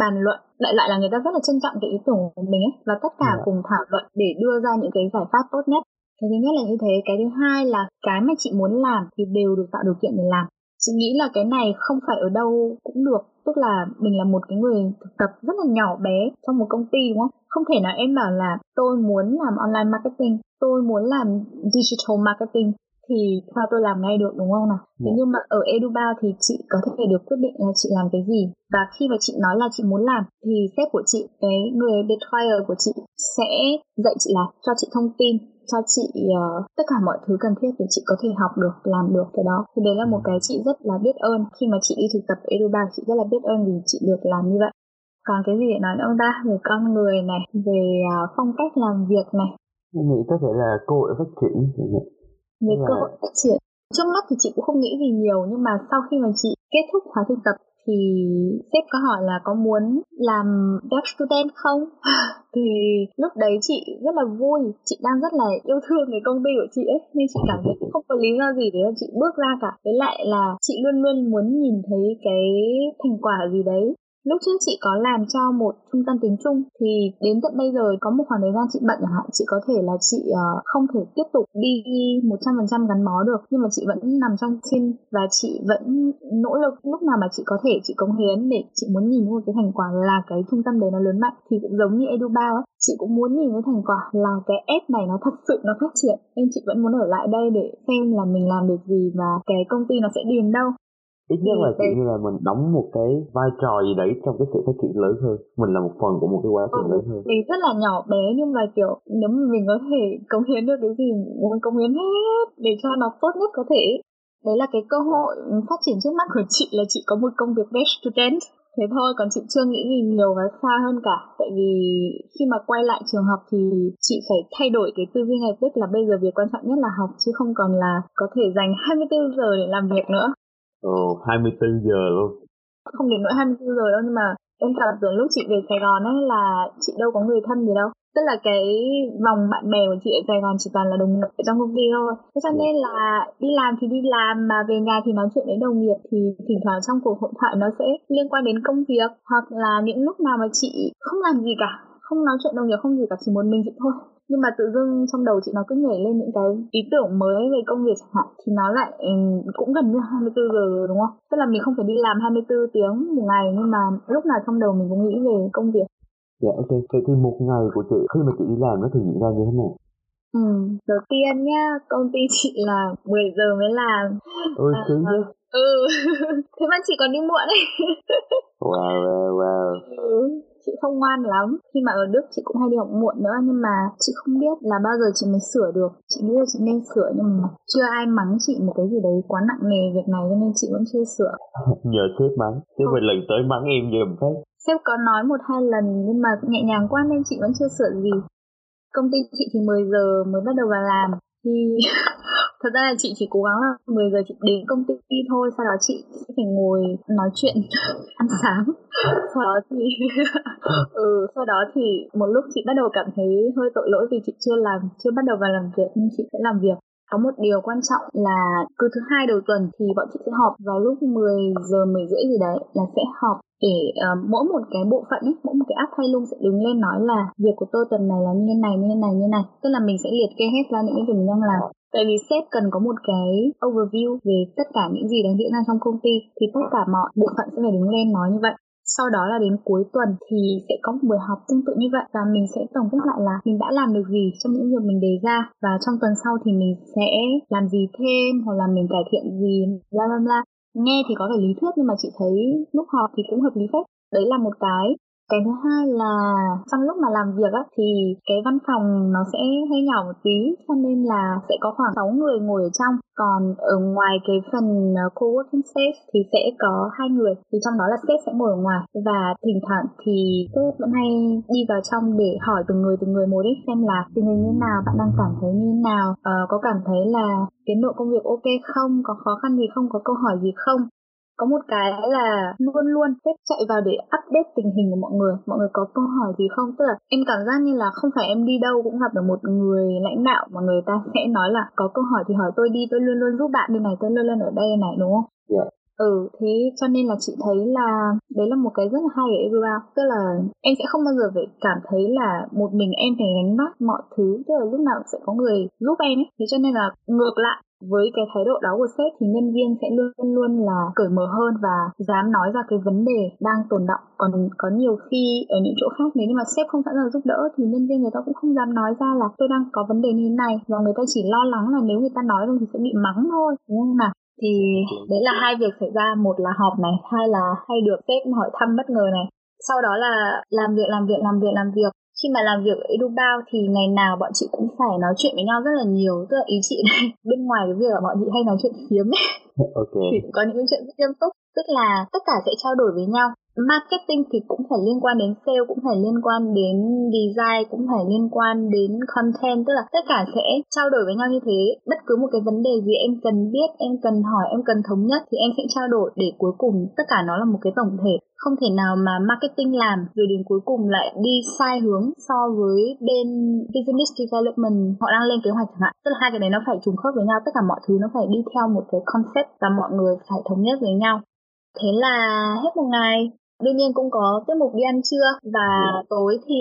bàn luận đại loại là người ta rất là trân trọng cái ý tưởng của mình ấy và tất cả yeah. Dạ. cùng thảo luận để đưa ra những cái giải pháp tốt nhất cái thứ nhất là như thế cái thứ hai là cái mà chị muốn làm thì đều được tạo điều kiện để làm chị nghĩ là cái này không phải ở đâu cũng được tức là mình là một cái người thực tập rất là nhỏ bé trong một công ty đúng không? Không thể nào em bảo là tôi muốn làm online marketing tôi muốn làm digital marketing thì theo tôi làm ngay được đúng không nào? Thế dạ. nhưng mà ở edubao thì chị có thể được quyết định là chị làm cái gì. Và khi mà chị nói là chị muốn làm thì sếp của chị cái người betrayal của chị sẽ dạy chị là cho chị thông tin cho chị uh, tất cả mọi thứ cần thiết để chị có thể học được làm được cái đó. Thì đấy là một cái chị rất là biết ơn. Khi mà chị đi thực tập Eduba chị rất là biết ơn vì chị được làm như vậy. Còn cái gì để nói nữa ông ta? Về con người này về uh, phong cách làm việc này. Em nghĩ có thể là cơ hội phát triển về cơ hội phát triển. Trước mắt thì chị cũng không nghĩ gì nhiều nhưng mà sau khi mà chị kết thúc khóa thực tập thì sếp có hỏi là có muốn làm dev student không thì lúc đấy chị rất là vui. Chị đang rất là yêu thương cái công ty của chị ấy. Nên chị cảm thấy không có lý do gì để chị bước ra cả. Với lại là chị luôn luôn muốn nhìn thấy cái thành quả gì đấy. Lúc trước chị có làm cho một trung tâm tiếng Trung thì đến tận bây giờ có một khoảng thời gian chị bận chẳng hạn chị có thể là chị uh, không thể tiếp tục đi 100% gắn bó được nhưng mà chị vẫn nằm trong team và chị vẫn nỗ lực. Lúc nào mà chị có thể chị cống hiến để chị muốn nhìn một cái thành quả là cái trung tâm đấy nó lớn mạnh thì cũng giống như EduBao ấy chị cũng muốn nhìn cái thành quả là cái app này nó thật sự nó phát triển nên chị vẫn muốn ở lại đây để xem là mình làm được gì và cái công ty nó sẽ điền đâu ít nhất là kiểu như là mình đóng một cái vai trò gì đấy trong cái sự phát triển lớn hơn. Mình là một phần của một cái quá trình ừ, lớn hơn. mình rất là nhỏ bé nhưng mà kiểu nếu mà mình có thể cống hiến được cái gì muốn cống hiến hết để cho nó tốt nhất có thể. Đấy là cái cơ hội phát triển trước mắt của chị là chị có một công việc best student thế thôi còn chị chưa nghĩ gì nhiều và xa hơn cả. Tại vì khi mà quay lại trường học thì chị phải thay đổi cái tư duy ngay tức là bây giờ việc quan trọng nhất là học chứ không còn là có thể dành 24 giờ để làm việc nữa Ồ, 24 giờ luôn. Không đến nỗi 24 giờ đâu nhưng mà em cảm tưởng lúc chị về Sài Gòn ấy là chị đâu có người thân gì đâu. Tức là cái vòng bạn bè của chị ở Sài Gòn chỉ toàn là đồng nghiệp ở trong công ty thôi. Thế cho nên là đi làm thì đi làm mà về nhà thì nói chuyện với đồng nghiệp thì thỉnh thoảng trong cuộc hội thoại nó sẽ liên quan đến công việc hoặc là những lúc nào mà chị không làm gì cả không nói chuyện đồng nghiệp không gì cả chỉ muốn mình chị thôi nhưng mà tự dưng trong đầu chị nó cứ nhảy lên những cái ý tưởng mới về công việc chẳng hạn thì nó lại ừ, cũng gần như 24 giờ rồi đúng không? Tức là mình không phải đi làm 24 tiếng một ngày nhưng mà lúc nào trong đầu mình cũng nghĩ về công việc. Dạ ok, vậy thì một ngày của chị khi mà chị đi làm nó thường diễn ra như thế nào? Ừ, đầu tiên nhá, công ty chị là 10 giờ mới làm. Ôi, à, sướng thế. Ừ, thế mà chị còn đi muộn ấy. wow, wow, wow. Ừ chị không ngoan lắm. Khi mà ở Đức chị cũng hay đi học muộn nữa nhưng mà chị không biết là bao giờ chị mới sửa được. Chị nghĩ là chị nên sửa nhưng mà chưa ai mắng chị một cái gì đấy quá nặng nề việc này cho nên chị vẫn chưa sửa. Nhờ sếp mắng chứ phải lần tới mắng em giùm thế sếp có nói một hai lần nhưng mà nhẹ nhàng quá nên chị vẫn chưa sửa gì. Công ty chị thì 10 giờ mới bắt đầu vào làm thì thật ra là chị chỉ cố gắng là 10 giờ chị đến công ty thôi, sau đó chị sẽ phải ngồi nói chuyện, ăn sáng. Sau đó thì ừ sau đó thì một lúc chị bắt đầu cảm thấy hơi tội lỗi vì chị chưa làm, chưa bắt đầu vào làm việc, nhưng chị sẽ làm việc có một điều quan trọng là cứ thứ hai đầu tuần thì bọn chị sẽ họp vào lúc 10 giờ 10 rưỡi gì đấy là sẽ họp để uh, mỗi một cái bộ phận ấy, mỗi một cái app thay lung sẽ đứng lên nói là việc của tôi tuần này là như này như này như này. Tức là mình sẽ liệt kê hết ra những cái việc mình đang làm. Tại vì sếp cần có một cái overview về tất cả những gì đang diễn ra trong công ty thì tất cả mọi bộ phận sẽ phải đứng lên nói như vậy sau đó là đến cuối tuần thì sẽ có một buổi họp tương tự như vậy và mình sẽ tổng kết lại là mình đã làm được gì trong những việc mình đề ra. Và trong tuần sau thì mình sẽ làm gì thêm hoặc là mình cải thiện gì, bla bla bla. Nghe thì có vẻ lý thuyết nhưng mà chị thấy lúc họp thì cũng hợp lý phết. Đấy là một cái cái thứ hai là trong lúc mà làm việc á thì cái văn phòng nó sẽ hơi nhỏ một tí cho nên là sẽ có khoảng 6 người ngồi ở trong. Còn ở ngoài cái phần ờ, co-working space thì sẽ có hai người thì trong đó là sếp sẽ ngồi ở ngoài. Và thỉnh thoảng thì sếp vẫn hay đi vào trong để hỏi từng người từng người một đi xem là tình hình như nào bạn đang cảm thấy như nào uh, có cảm thấy là tiến độ công việc ok không có khó khăn gì không có câu hỏi gì không có một cái là luôn luôn sếp chạy vào để update tình hình của mọi người. Mọi người có câu hỏi gì không? Tức là em cảm giác như là không phải em đi đâu cũng gặp được một người lãnh đạo mà người ta sẽ nói là có câu hỏi thì hỏi tôi đi tôi luôn luôn giúp bạn đây này tôi luôn luôn ở đây này đúng không? Yeah. Dạ. Ừ, thế cho nên là chị thấy là đấy là một cái rất là hay ở Everbound Tức là em sẽ không bao giờ phải cảm thấy là một mình em phải gánh vác mọi thứ. Tức là lúc nào sẽ có người giúp em ấy. Thế cho nên là ngược lại với cái thái độ đó của sếp thì nhân viên sẽ luôn luôn là cởi mở hơn và dám nói ra cái vấn đề đang tồn động còn có nhiều khi ở những chỗ khác, nếu như mà sếp không sẵn sàng giúp đỡ thì nhân viên người ta cũng không dám nói ra là tôi đang có vấn đề như thế này và người ta chỉ lo lắng là nếu người ta nói ra thì sẽ bị mắng thôi, đúng không nào? Thì đấy là hai việc xảy ra. Một là họp này, hai là hay được sếp hỏi thăm bất ngờ này. Sau đó là làm việc làm việc làm việc làm việc khi mà làm việc ở Edubao thì ngày nào bọn chị cũng phải nói chuyện với nhau rất là nhiều. Tức là ý chị đây bên ngoài cái việc là bọn chị hay nói chuyện phiếm ấy. Okay. thì có những chuyện rất nghiêm túc. Tức là tất cả sẽ trao đổi với nhau marketing thì cũng phải liên quan đến sale, cũng phải liên quan đến design, cũng phải liên quan đến content. Tức là tất cả sẽ trao đổi với nhau như thế. Bất cứ một cái vấn đề gì em cần biết, em cần hỏi, em cần thống nhất thì em sẽ trao đổi để cuối cùng tất cả nó là một cái tổng thể. Không thể nào mà marketing làm rồi đến cuối cùng lại đi sai hướng so với bên business development. Họ đang lên kế hoạch chẳng hạn. Tức là hai cái đấy nó phải trùng khớp với nhau. Tất cả mọi thứ nó phải đi theo một cái concept và mọi người phải thống nhất với nhau. Thế là hết một ngày. Đương nhiên cũng có tiết mục đi ăn trưa và ừ. tối thì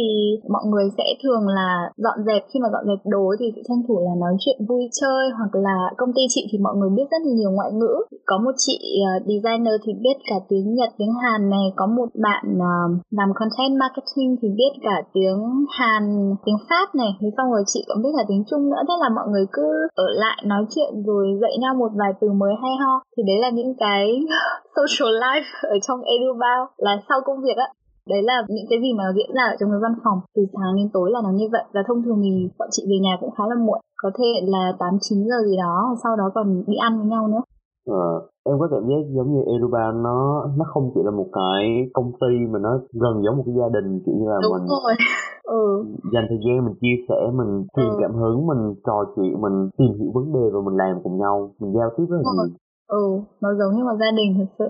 mọi người sẽ thường là dọn dẹp khi mà dọn dẹp đồ thì sẽ tranh thủ là nói chuyện vui chơi hoặc là công ty chị thì mọi người biết rất là nhiều ngoại ngữ. Có một chị uh, designer thì biết cả tiếng Nhật, tiếng Hàn này, có một bạn uh, làm content marketing thì biết cả tiếng Hàn, tiếng Pháp này. Thế xong rồi chị cũng biết cả tiếng Trung nữa. Thế là mọi người cứ ở lại nói chuyện rồi dạy nhau một vài từ mới hay ho. Thì đấy là những cái social life ở trong EduBao là sau công việc á đấy là những cái gì mà diễn ra ở trong cái văn phòng từ sáng đến tối là nó như vậy và thông thường thì bọn chị về nhà cũng khá là muộn có thể là tám chín giờ gì đó sau đó còn đi ăn với nhau nữa Ờ, em có cảm giác giống như Eruba nó nó không chỉ là một cái công ty mà nó gần giống một cái gia đình kiểu như là Đúng mình rồi. ừ. dành thời gian mình chia sẻ mình truyền ừ. cảm hứng mình trò chuyện mình tìm hiểu vấn đề và mình làm cùng nhau mình giao tiếp rất là nhiều ừ nó giống như một gia đình thực sự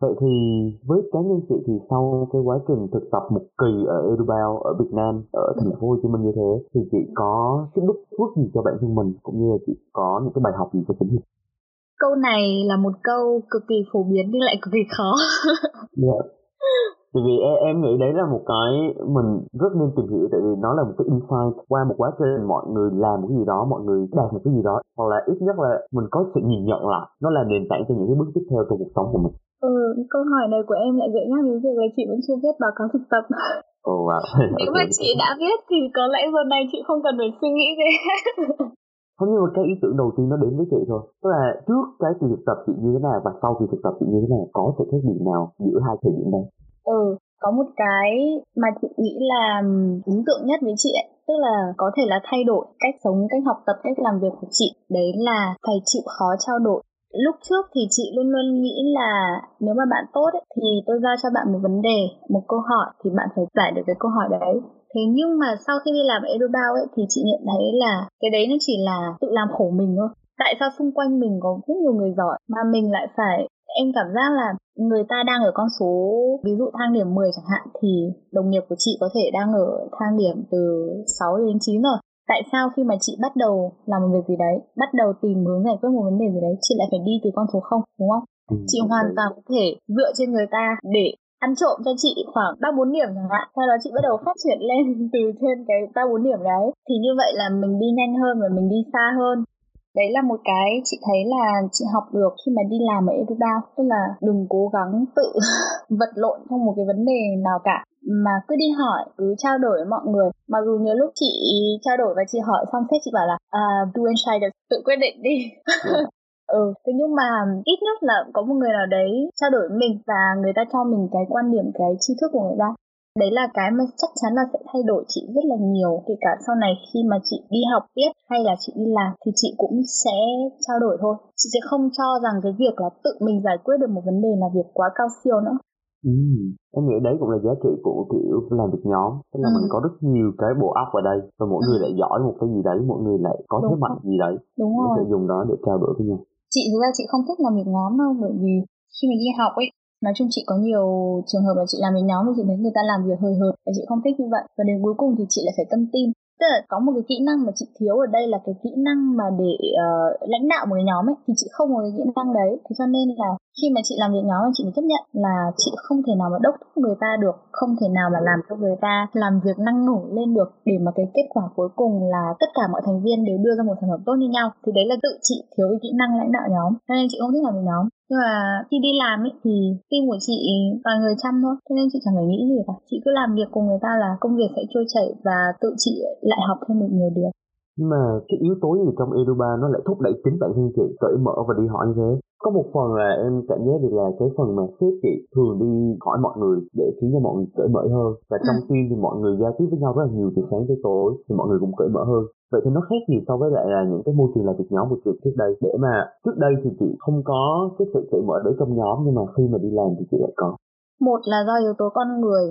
Vậy thì với cá nhân chị thì sau cái quá trình thực tập một kỳ ở Edubao ở Việt Nam ở thành phố Hồ Chí Minh như thế thì chị có cái đúc rút gì cho bản thân mình cũng như là chị có những cái bài học gì cho chính mình? Câu này là một câu cực kỳ phổ biến nhưng lại cực kỳ khó. yeah. Tại vì em, em nghĩ đấy là một cái mình rất nên tìm hiểu tại vì nó là một cái insight qua một quá trình mọi người làm một cái gì đó, mọi người đạt một cái gì đó hoặc là ít nhất là mình có sự nhìn nhận lại nó là nền tảng cho những cái bước tiếp theo trong cuộc sống của mình. Ừ, câu hỏi này của em lại gợi nhắc đến việc là chị vẫn chưa viết báo cáo thực tập. Ồ, oh, wow. Nếu mà chị đã viết thì có lẽ giờ này chị không cần phải suy nghĩ gì Không như một cái ý tưởng đầu tiên nó đến với chị thôi Tức là trước cái kỳ thực tập chị như thế nào và sau kỳ thực tập chị như thế nào Có sự khác biệt nào giữa hai thời điểm này Ừ, có một cái mà chị nghĩ là ấn tượng nhất với chị ấy tức là có thể là thay đổi cách sống cách học tập cách làm việc của chị. Đấy là phải chịu khó trao đổi. Lúc trước thì chị luôn luôn nghĩ là nếu mà bạn tốt ấy, thì tôi giao cho bạn một vấn đề một câu hỏi thì bạn phải giải được cái câu hỏi đấy. Thế nhưng mà sau khi đi làm Edubao ấy thì chị nhận thấy là cái đấy nó chỉ là tự làm khổ mình thôi. Tại sao xung quanh mình có rất nhiều người giỏi mà mình lại phải em cảm giác là người ta đang ở con số ví dụ thang điểm 10 chẳng hạn thì đồng nghiệp của chị có thể đang ở thang điểm từ 6 đến 9 rồi. Tại sao khi mà chị bắt đầu làm một việc gì đấy bắt đầu tìm hướng giải quyết một vấn đề gì đấy chị lại phải đi từ con số không đúng không? Ừ, chị hoàn toàn có thể dựa trên người ta để ăn trộm cho chị khoảng ba bốn điểm chẳng hạn sau đó chị bắt đầu phát triển lên từ trên cái ba bốn điểm đấy. Thì như vậy là mình đi nhanh hơn và mình đi xa hơn đấy là một cái chị thấy là chị học được khi mà đi làm ở Edubao tức là đừng cố gắng tự vật lộn trong một cái vấn đề nào cả. Mà cứ đi hỏi cứ trao đổi với mọi người. Mặc dù nhiều lúc chị trao đổi và chị hỏi xong sếp chị bảo là uh, do and try được tự quyết định đi? Ừ thế nhưng mà ít nhất là có một người nào đấy trao đổi với mình và người ta cho mình cái quan điểm cái tri thức của người ta đấy là cái mà chắc chắn là sẽ thay đổi chị rất là nhiều kể cả sau này khi mà chị đi học tiếp hay là chị đi làm thì chị cũng sẽ trao đổi thôi. Chị sẽ không cho rằng cái việc là tự mình giải quyết được một vấn đề là việc quá cao siêu nữa. Ừ, em nghĩ đấy cũng là giá trị của kiểu làm việc nhóm. Tức là ừ. mình có rất nhiều cái bộ óc ở đây và mỗi ừ. người lại giỏi một cái gì đấy mỗi người lại có thế mạnh gì đấy. Đúng rồi. sẽ dùng đó để trao đổi với nhau. Chị thực ra chị không thích làm việc nhóm đâu bởi vì khi mình đi học ấy nói chung chị có nhiều trường hợp là chị làm với nhóm thì chị thấy người ta làm việc hơi hợt và chị không thích như vậy. Và đến cuối cùng thì chị lại phải tâm tin. Tức là có một cái kỹ năng mà chị thiếu ở đây là cái kỹ năng mà để uh, lãnh đạo một cái nhóm ấy thì chị không có cái kỹ năng đấy. Thế cho nên là khi mà chị làm việc nhóm thì chị mới chấp nhận là chị không thể nào mà đốc thúc người ta được, không thể nào mà làm cho người ta làm việc năng nổ lên được để mà cái kết quả cuối cùng là tất cả mọi thành viên đều đưa ra một sản phẩm tốt như nhau. Thì đấy là tự chị thiếu cái kỹ năng lãnh đạo nhóm, cho nên chị không thích làm việc nhóm. Nhưng mà khi đi làm ấy thì team của chị toàn người chăm thôi, cho nên chị chẳng phải nghĩ gì cả. Chị cứ làm việc cùng người ta là công việc sẽ trôi chảy và tự chị lại học thêm được nhiều điều nhưng mà cái yếu tố gì trong Eduba nó lại thúc đẩy chính bản thân chị cởi mở và đi hỏi như thế? Có một phần là em cảm giác được là cái phần mà sếp chị thường đi hỏi mọi người để khiến cho mọi người cởi mở hơn. Và trong ừ. team thì mọi người giao tiếp với nhau rất là nhiều từ sáng tới tối thì mọi người cũng cởi mở hơn. Vậy thì nó khác gì so với lại là những cái môi trường làm việc nhóm của chị trước đây? Để mà trước đây thì chị không có cái sự cởi mở đấy trong nhóm nhưng mà khi mà đi làm thì chị lại có. Một là do yếu tố con người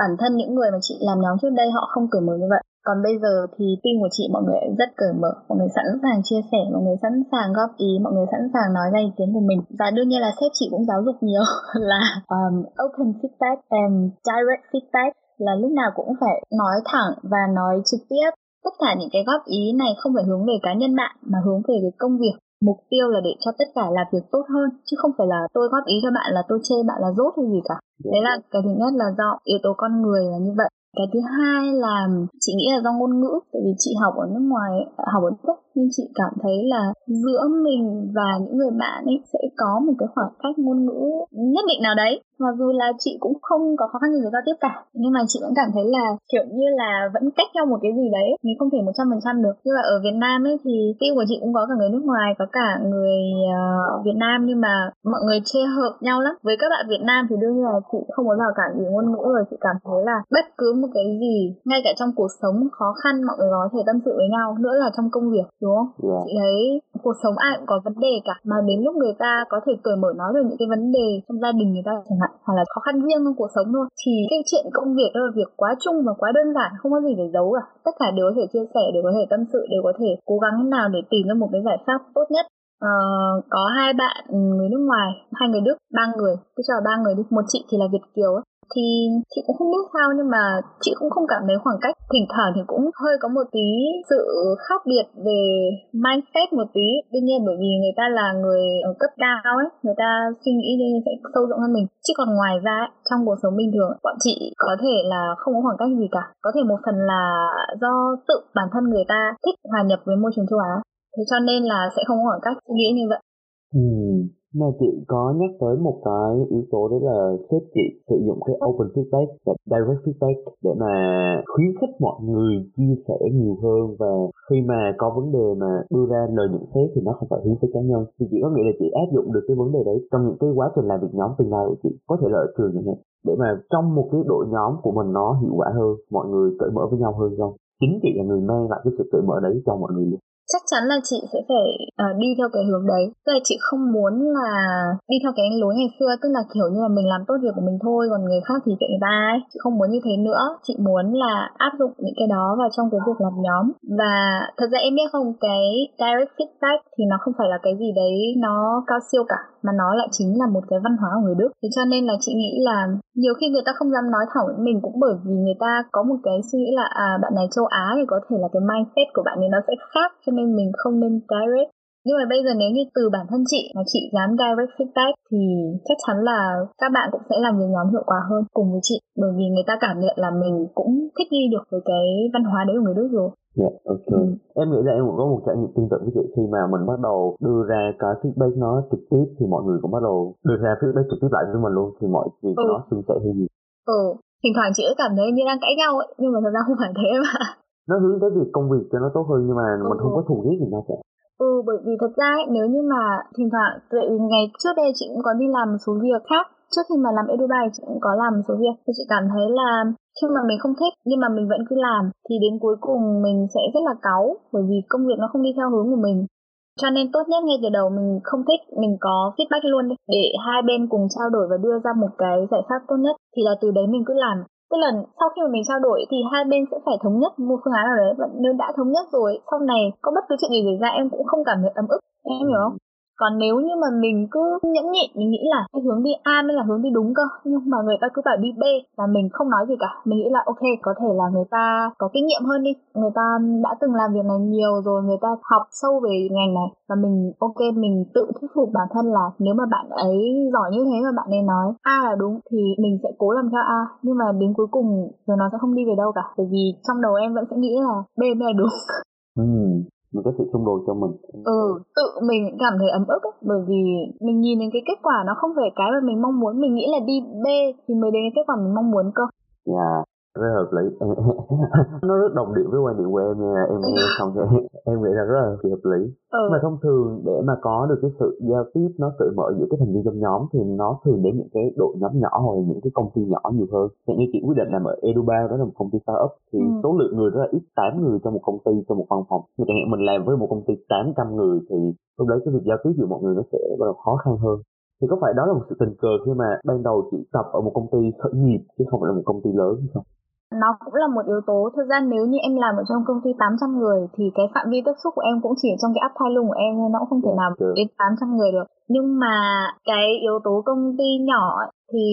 bản thân những người mà chị làm nhóm trước đây họ không cởi mở như vậy. Còn bây giờ thì team của chị mọi người rất cởi mở mọi người sẵn sàng chia sẻ mọi người sẵn sàng góp ý mọi người sẵn sàng nói ra ý kiến của mình. Và đương nhiên là sếp chị cũng giáo dục nhiều là um, open feedback and direct feedback là lúc nào cũng phải nói thẳng và nói trực tiếp. Tất cả những cái góp ý này không phải hướng về cá nhân bạn mà hướng về cái công việc mục tiêu là để cho tất cả làm việc tốt hơn chứ không phải là tôi góp ý cho bạn là tôi chê bạn là dốt hay gì cả. Đấy là cái thứ nhất là do yếu tố con người là như vậy. Cái thứ hai là chị nghĩ là do ngôn ngữ tại vì chị học ở nước ngoài học ở đức nhưng chị cảm thấy là giữa mình và những người bạn ấy sẽ có một cái khoảng cách ngôn ngữ nhất định nào đấy mặc dù là chị cũng không có khó khăn gì với giao tiếp cả nhưng mà chị vẫn cảm thấy là kiểu như là vẫn cách nhau một cái gì đấy mình không thể một trăm phần trăm được nhưng mà ở Việt Nam ấy thì team của chị cũng có cả người nước ngoài có cả người uh, Việt Nam nhưng mà mọi người chê hợp nhau lắm với các bạn Việt Nam thì đương nhiên là chị không có rào cản gì ngôn ngữ rồi chị cảm thấy là bất cứ một cái gì ngay cả trong cuộc sống khó khăn mọi người có thể tâm sự với nhau nữa là trong công việc đúng không yeah. Dạ. chị thấy cuộc sống ai cũng có vấn đề cả mà đến lúc người ta có thể cởi mở nói được những cái vấn đề trong gia đình người ta chẳng hạn hoặc là khó khăn riêng trong cuộc sống thôi. Thì cái chuyện công việc đó là việc quá chung và quá đơn giản không có gì để giấu cả. Tất cả đều có thể chia sẻ đều có thể tâm sự đều có thể cố gắng thế nào để tìm ra một cái giải pháp tốt nhất. Uh, có hai bạn người nước ngoài hai người đức ba người. Cứ cho ba người đi. Một chị thì là việt kiều ấy thì chị cũng không biết sao nhưng mà chị cũng không cảm thấy khoảng cách thỉnh thoảng thì cũng hơi có một tí sự khác biệt về mindset một tí. Đương nhiên bởi vì người ta là người ở cấp cao ấy người ta suy nghĩ nên sẽ sâu rộng hơn mình. Chứ còn ngoài ra ấy, trong cuộc sống bình thường bọn chị có thể là không có khoảng cách gì cả. Có thể một phần là do tự bản thân người ta thích hòa nhập với môi trường châu Á. Thế cho nên là sẽ không có khoảng cách suy nghĩ như vậy. Ừ mà chị có nhắc tới một cái yếu tố đấy là sếp chị sử dụng cái open feedback và direct feedback để mà khuyến khích mọi người chia sẻ nhiều hơn. Và khi mà có vấn đề mà đưa ra lời nhận xét thì nó không phải hướng tới cá nhân. Thì chị có nghĩ là chị áp dụng được cái vấn đề đấy trong những cái quá trình làm việc nhóm tương lai của chị, có thể là ở trường chẳng hạn, để mà trong một cái đội nhóm của mình nó hiệu quả hơn, mọi người cởi mở với nhau hơn không? Chính chị là người mang lại cái sự cởi mở đấy cho mọi người luôn chắc chắn là chị sẽ phải uh, đi theo cái hướng đấy. Tức là chị không muốn là đi theo cái lối ngày xưa tức là kiểu như là mình làm tốt việc của mình thôi còn người khác thì kệ người ta ấy. Chị không muốn như thế nữa. Chị muốn là áp dụng những cái đó vào trong cái việc làm nhóm. Và thật ra em biết không cái direct feedback thì nó không phải là cái gì đấy nó cao siêu cả mà nó lại chính là một cái văn hóa của người Đức. Thế cho nên là chị nghĩ là nhiều khi người ta không dám nói thẳng với mình cũng bởi vì người ta có một cái suy nghĩ là à bạn này châu Á thì có thể là cái mindset của bạn ấy nó sẽ khác, cho nên mình không nên direct nhưng mà bây giờ nếu như từ bản thân chị mà chị dám direct feedback thì chắc chắn là các bạn cũng sẽ làm việc nhóm hiệu quả hơn cùng với chị bởi vì người ta cảm nhận là mình cũng thích nghi được với cái văn hóa đấy của người Đức rồi. Dạ, yeah, ok. Ừ. Em nghĩ là em cũng có một trải nghiệm tương tự với chị khi mà mình bắt đầu đưa ra cái feedback nó trực tiếp thì mọi người cũng bắt đầu đưa ra feedback trực tiếp lại với mình luôn thì mọi việc ừ. nó suôn sẻ hơn. Ừ, thỉnh thoảng chị cũng cảm thấy như đang cãi nhau ấy, nhưng mà thật ra không phải thế mà. Nó hướng tới việc công việc cho nó tốt hơn nhưng mà ừ. mình không có thù ghét gì nhau cả. Ừ, bởi vì thật ra ấy, nếu như mà thỉnh thoảng, tại vì ngày trước đây chị cũng có đi làm một số việc khác, trước khi mà làm Edubai chị cũng có làm một số việc, thì chị cảm thấy là khi mà mình không thích nhưng mà mình vẫn cứ làm thì đến cuối cùng mình sẽ rất là cáu bởi vì công việc nó không đi theo hướng của mình. Cho nên tốt nhất ngay từ đầu mình không thích mình có feedback luôn đi để hai bên cùng trao đổi và đưa ra một cái giải pháp tốt nhất thì là từ đấy mình cứ làm tức là sau khi mà mình trao đổi thì hai bên sẽ phải thống nhất một phương án nào đấy và nếu đã thống nhất rồi, sau này có bất cứ chuyện gì xảy ra em cũng không cảm thấy ấm ức. Em hiểu không? Còn nếu như mà mình cứ nhẫn nhịn, mình nghĩ là cái hướng đi A mới là hướng đi đúng cơ. Nhưng mà người ta cứ bảo đi B và mình không nói gì cả. Mình nghĩ là, ok, có thể là người ta có kinh nghiệm hơn đi. Người ta đã từng làm việc này nhiều rồi, người ta học sâu về ngành này. Và mình, ok, mình tự thuyết phục bản thân là nếu mà bạn ấy giỏi như thế mà bạn ấy nói A là đúng thì mình sẽ cố làm theo A. Nhưng mà đến cuối cùng rồi nó sẽ không đi về đâu cả. Bởi vì trong đầu em vẫn sẽ nghĩ là B mới là đúng. Ừ mình có sự xung đột cho mình. Ừ tự mình cảm thấy ấm ức ấy, bởi vì mình nhìn đến cái kết quả nó không phải cái mà mình mong muốn. Mình nghĩ là đi B thì mới đến cái kết quả mình mong muốn cơ. Dạ. yeah rất hợp lý nó rất đồng điệu với quan điểm của em nha em nghe xong thì em nghĩ là rất là hợp lý ừ. mà thông thường để mà có được cái sự giao tiếp nó cởi mở giữa các thành viên trong nhóm thì nó thường đến những cái đội nhóm nhỏ hoặc là những cái công ty nhỏ nhiều hơn hiện như chị quyết định làm ở Eduba đó là một công ty startup thì ừ. số lượng người rất là ít 8 người trong một công ty trong một văn phòng như chẳng hạn mình làm với một công ty 800 người thì lúc đấy cái việc giao tiếp giữa mọi người nó sẽ bắt đầu khó khăn hơn thì có phải đó là một sự tình cờ khi mà ban đầu chị tập ở một công ty khởi nghiệp chứ không phải là một công ty lớn hay không? Nó cũng là một yếu tố. Thực ra nếu như em làm ở trong công ty 800 người thì cái phạm vi tiếp xúc của em cũng chỉ ở trong cái app thai lung của em nó cũng không thể nào đến 800 người được. Nhưng mà cái yếu tố công ty nhỏ thì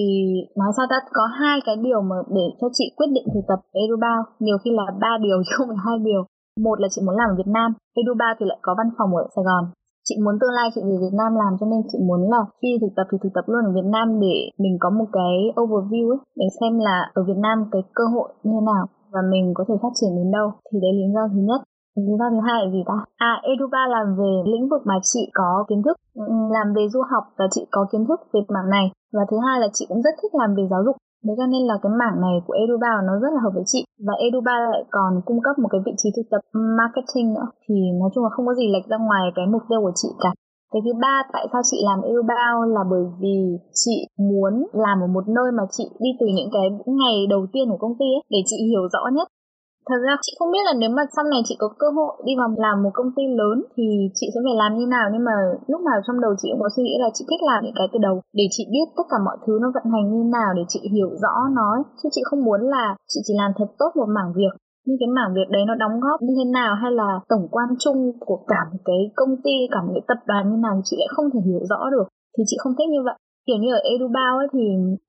nói sao ta có hai cái điều mà để cho chị quyết định thực tập Edubao nhiều khi là ba điều chứ không phải hai điều. Một là chị muốn làm ở Việt Nam. Eduba thì lại có văn phòng ở Sài Gòn chị muốn tương lai chị về Việt Nam làm cho nên chị muốn là khi thực tập thì thực tập luôn ở Việt Nam để mình có một cái overview ấy, để xem là ở Việt Nam cái cơ hội như thế nào và mình có thể phát triển đến đâu. Thì đấy lý do thứ nhất. Lý do thứ hai là gì ta? À Eduba làm về lĩnh vực mà chị có kiến thức ừ, làm về du học và chị có kiến thức về mảng này. Và thứ hai là chị cũng rất thích làm về giáo dục đấy cho nên là cái mảng này của Eduba nó rất là hợp với chị. Và Eduba lại còn cung cấp một cái vị trí thực tập marketing nữa. Thì nói chung là không có gì lệch ra ngoài cái mục tiêu của chị cả. Cái thứ ba, tại sao chị làm Edubound là bởi vì chị muốn làm ở một nơi mà chị đi từ những cái ngày đầu tiên của công ty ấy, để chị hiểu rõ nhất thật ra chị không biết là nếu mà sau này chị có cơ hội đi vào làm một công ty lớn thì chị sẽ phải làm như nào. Nhưng mà lúc nào trong đầu chị cũng có suy nghĩ là chị thích làm những cái từ đầu để chị biết tất cả mọi thứ nó vận hành như nào, để chị hiểu rõ nó. Chứ chị không muốn là chị chỉ làm thật tốt một mảng việc. Nhưng cái mảng việc đấy nó đóng góp như thế nào hay là tổng quan chung của cả một cái công ty, cả một cái tập đoàn như nào thì chị lại không thể hiểu rõ được. Thì chị không thích như vậy kiểu như ở Edubao ấy thì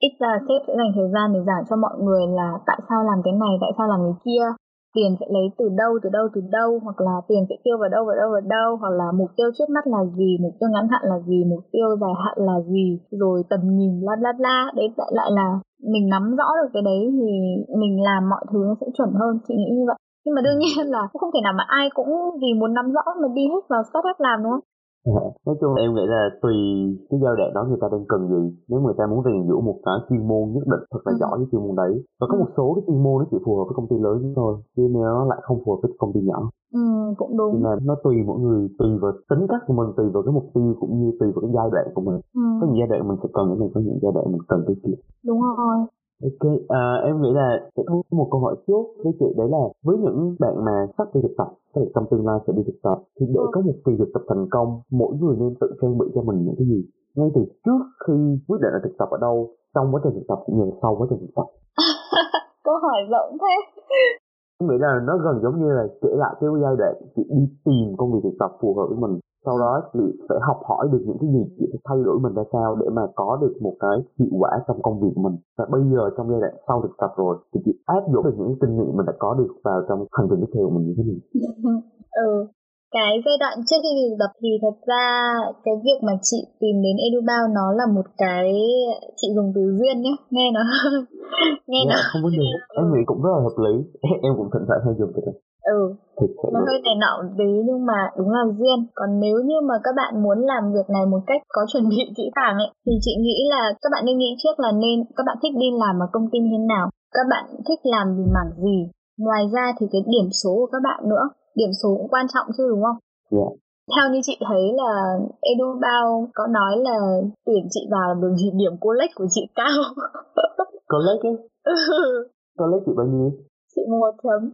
ít ra sếp sẽ dành thời gian để giảng cho mọi người là tại sao làm cái này tại sao làm cái kia. Tiền sẽ lấy từ đâu từ đâu từ đâu hoặc là tiền sẽ tiêu vào đâu vào đâu vào đâu hoặc là mục tiêu trước mắt là gì mục tiêu ngắn hạn là gì mục tiêu dài hạn là gì rồi tầm nhìn bla bla bla đấy lại lại là mình nắm rõ được cái đấy thì mình làm mọi thứ nó sẽ chuẩn hơn chị nghĩ như vậy. Nhưng mà đương nhiên là không thể nào mà ai cũng vì muốn nắm rõ mà đi hết vào startup làm đúng không nói chung em nghĩ là tùy cái giai đoạn đó người ta đang cần gì. Nếu người ta muốn rèn giũa một cái chuyên môn nhất định thật là ừ. giỏi với chuyên môn đấy. Và có ừ. một số cái chuyên môn nó chỉ phù hợp với công ty lớn thôi chứ nó lại không phù hợp với công ty nhỏ. Ừ cũng đúng. Nên là nó tùy mỗi người tùy vào tính cách của mình tùy vào cái mục tiêu cũng như tùy vào cái giai đoạn của mình. Ừ. có những giai đoạn mình sẽ cần cái này có những giai đoạn mình cần cái kia đúng rồi Ok, à, em nghĩ là sẽ có một câu hỏi chốt với chị đấy là với những bạn mà sắp đi thực tập, là trong tương lai sẽ đi thực tập, thì để có một kỳ thực tập thành công, mỗi người nên tự trang bị cho mình những cái gì? Ngay từ trước khi quyết định là thực tập ở đâu, trong quá trình thực tập cũng như là sau quá trình thực tập. câu hỏi rộng thế. Em nghĩ là nó gần giống như là kể lại cái giai đoạn chị đi tìm công việc thực tập phù hợp với mình sau đó chị phải học hỏi được những cái gì chị phải thay đổi mình ra sao để mà có được một cái hiệu quả trong công việc mình. Và bây giờ trong giai đoạn sau thực tập rồi thì chị áp dụng được những kinh nghiệm mình đã có được vào trong hành trình tiếp theo của mình như thế nào? Ừ cái giai đoạn trước khi thực tập thì thật ra cái việc mà chị tìm đến edubao nó là một cái chị dùng từ duyên nhé nghe nó nghe yeah, nó không vấn đề. em nghĩ cũng rất là hợp lý. Em cũng thỉnh thoảng hay dùng đó ừ. Nó hơi này nọ tí nhưng mà đúng là duyên. Còn nếu như mà các bạn muốn làm việc này một cách có chuẩn bị kỹ càng ấy thì chị nghĩ là các bạn nên nghĩ trước là nên các bạn thích đi làm ở công ty như thế nào các bạn thích làm gì mảng gì. Ngoài ra thì cái điểm số của các bạn nữa điểm số cũng quan trọng chứ đúng không? Yeah. Dạ. theo như chị thấy là edubao có nói là tuyển chị vào bởi vì điểm college của chị cao. College ấy? Ừ. college chị bao nhiêu? Chị một chấm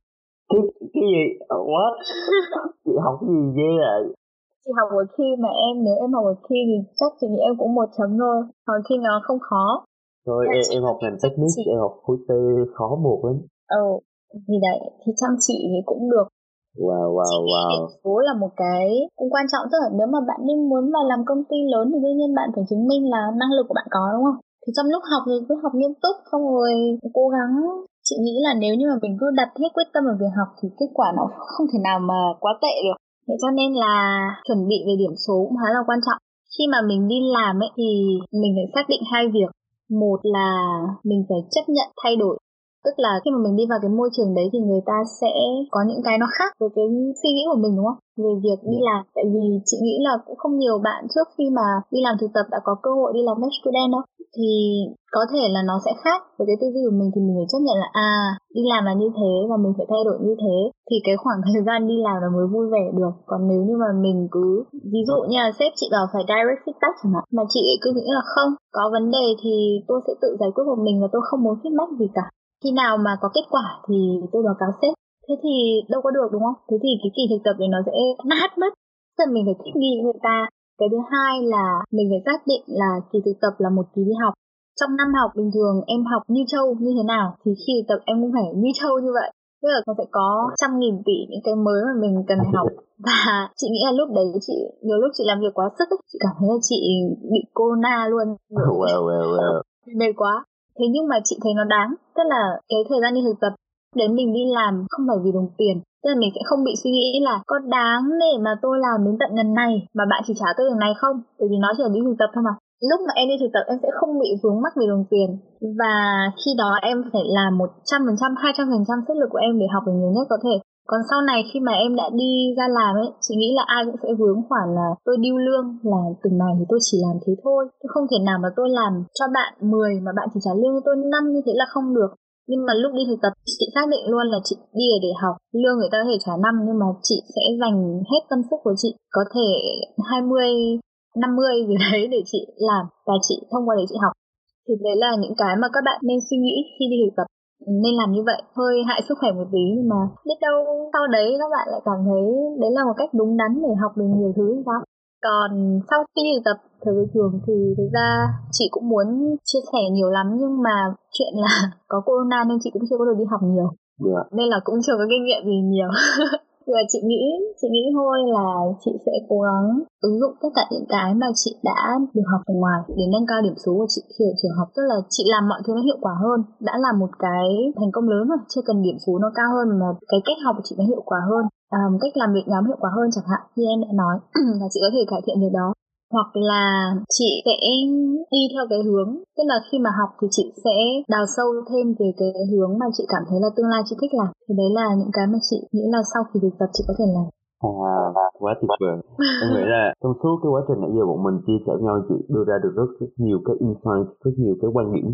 cái cái gì? What? Chị học cái gì ghê vậy? Chị học ở khi mà em nếu em học ở khi thì chắc chị nghĩ em cũng một chấm thôi. Còn khi nó không khó. Thôi em, em học ngành technique chị... em học khối T khó một lắm. Ừ thì đấy thì chăm chị thì cũng được. Wow, wow, wow. Điểm số là một cái cũng quan trọng. Tức là nếu mà bạn đi muốn vào làm công ty lớn thì đương nhiên bạn phải chứng minh là năng lực của bạn có đúng không? Thì trong lúc học thì cứ học nghiêm túc không rồi cố gắng chị nghĩ là nếu như mà mình cứ đặt hết quyết tâm vào việc học thì kết quả nó không thể nào mà quá tệ được. Thế cho nên là chuẩn bị về điểm số cũng khá là quan trọng. Khi mà mình đi làm ấy thì mình phải xác định hai việc. Một là mình phải chấp nhận thay đổi tức là khi mà mình đi vào cái môi trường đấy thì người ta sẽ có những cái nó khác với cái suy nghĩ của mình đúng không? Về việc đi làm tại vì chị nghĩ là cũng không nhiều bạn trước khi mà đi làm thực tập đã có cơ hội đi làm med student đâu. Thì có thể là nó sẽ khác với cái tư duy của mình thì mình phải chấp nhận là à đi làm là như thế và mình phải thay đổi như thế. Thì cái khoảng thời gian đi làm là mới vui vẻ được. Còn nếu như mà mình cứ ví dụ như là sếp chị bảo phải direct feedback chẳng hạn mà chị cứ nghĩ là không có vấn đề thì tôi sẽ tự giải quyết của mình và tôi không muốn feedback gì cả khi nào mà có kết quả thì tôi báo cáo sếp. Thế thì đâu có được đúng không? Thế thì cái kỳ thực tập này nó sẽ nát mất. Tức là mình phải thích nghi với người ta. Cái thứ hai là mình phải xác định là kỳ thực tập là một kỳ đi học. Trong năm học bình thường em học như châu như thế nào? Thì khi thực tập em cũng phải như châu như vậy. Tức là nó sẽ có trăm nghìn tỷ những cái mới mà mình cần học. Và chị nghĩ là lúc đấy chị nhiều lúc chị làm việc quá sức ấy, chị cảm thấy là chị bị corona luôn. Well, well, well. mệt quá thế nhưng mà chị thấy nó đáng, tức là cái thời gian đi thực tập đến mình đi làm không phải vì đồng tiền, tức là mình sẽ không bị suy nghĩ là có đáng để mà tôi làm đến tận ngần này mà bạn chỉ trả tôi lần này không? Bởi vì nó chỉ là đi thực tập thôi mà. Lúc mà em đi thực tập, em sẽ không bị vướng mắc về đồng tiền. Và khi đó em phải làm một trăm phần trăm, hai trăm phần trăm sức lực của em để học được nhiều nhất có thể còn sau này khi mà em đã đi ra làm ấy, chị nghĩ là ai cũng sẽ vướng khoản là tôi điêu lương, là từng này thì tôi chỉ làm thế thôi, tôi không thể nào mà tôi làm cho bạn 10 mà bạn chỉ trả lương cho tôi năm như thế là không được. Nhưng mà lúc đi thực tập, chị xác định luôn là chị đi để học, lương người ta có thể trả năm nhưng mà chị sẽ dành hết tâm sức của chị, có thể 20 50 gì đấy để chị làm và chị thông qua để chị học. Thì đấy là những cái mà các bạn nên suy nghĩ khi đi thực tập nên làm như vậy hơi hại sức khỏe một tí nhưng mà biết đâu sau đấy các bạn lại cảm thấy đấy là một cách đúng đắn để học được nhiều thứ thì sao còn sau khi thực tập thời trường thì thực ra chị cũng muốn chia sẻ nhiều lắm nhưng mà chuyện là có corona nên chị cũng chưa có được đi học nhiều yeah. Dạ. nên là cũng chưa có kinh nghiệm gì nhiều và chị nghĩ chị nghĩ thôi là chị sẽ cố gắng ứng dụng tất cả những cái mà chị đã được học ở ngoài để nâng cao điểm số của chị. Khi ở trường học tức là chị làm mọi thứ nó hiệu quả hơn đã là một cái thành công lớn rồi chưa cần điểm số nó cao hơn mà cái cách học của chị nó hiệu quả hơn à, cách làm việc nhóm hiệu quả hơn chẳng hạn như em đã nói. Là chị có thể cải thiện việc đó hoặc là chị sẽ đi theo cái hướng, tức là khi mà học thì chị sẽ đào sâu thêm về cái hướng mà chị cảm thấy là tương lai chị thích làm. Thì đấy là những cái mà chị nghĩ là sau khi thực tập chị có thể làm. À, quá tuyệt vời. Em nghĩ là trong suốt cái quá trình nãy giờ bọn mình chia sẻ nhau chị đưa ra được rất, rất nhiều cái insight, rất nhiều cái quan điểm.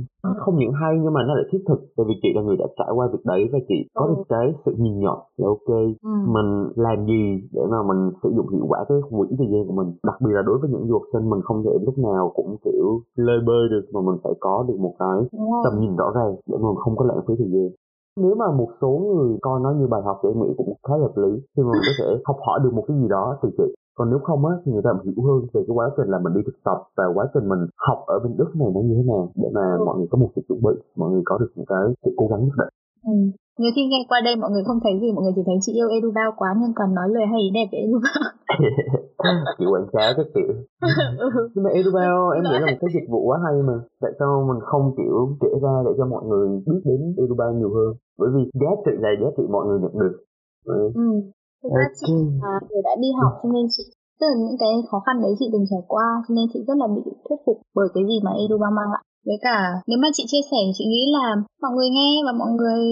Không những hay nhưng mà nó lại thiết thực. Tại vì chị là người đã trải qua việc đấy và chị có được cái sự nhìn nhận là ok ừ. mình làm gì để mà mình sử dụng hiệu quả cái quỹ thời gian của mình. Đặc biệt là đối với những du học sinh mình không thể lúc nào cũng kiểu lơi bơi được mà mình phải có được một cái tầm nhìn rõ ràng để mà mình không có lãng phí thời gian nếu mà một số người coi nó như bài học thì em nghĩ cũng khá hợp lý. Khi mà mình có thể học hỏi được một cái gì đó từ chị. Còn nếu không á thì người ta hiểu hơn về cái quá trình là mình đi thực tập và quá trình mình học ở bên đức này nó như thế nào để mà mọi người có một sự chuẩn bị mọi người có được một cái sự cố gắng nhất định ừ. Nhiều khi nghe qua đây mọi người không thấy gì, mọi người chỉ thấy chị yêu Edubao quá nhưng còn nói lời hay đẹp về Edubao. kiểu quảng cáo các kiểu. ừ. Nhưng mà Edubao em nghĩ là một cái dịch vụ quá hay mà. Tại sao mình không kiểu kể ra để cho mọi người biết đến Edubao nhiều hơn? Bởi vì giá trị là giá trị mọi người nhận được. Ừ. ừ. Thực ra okay. chị người đã đi học cho nên chị tức là những cái khó khăn đấy chị từng trải qua cho nên chị rất là bị thuyết phục bởi cái gì mà Edubao mang lại với cả nếu mà chị chia sẻ chị nghĩ là mọi người nghe và mọi người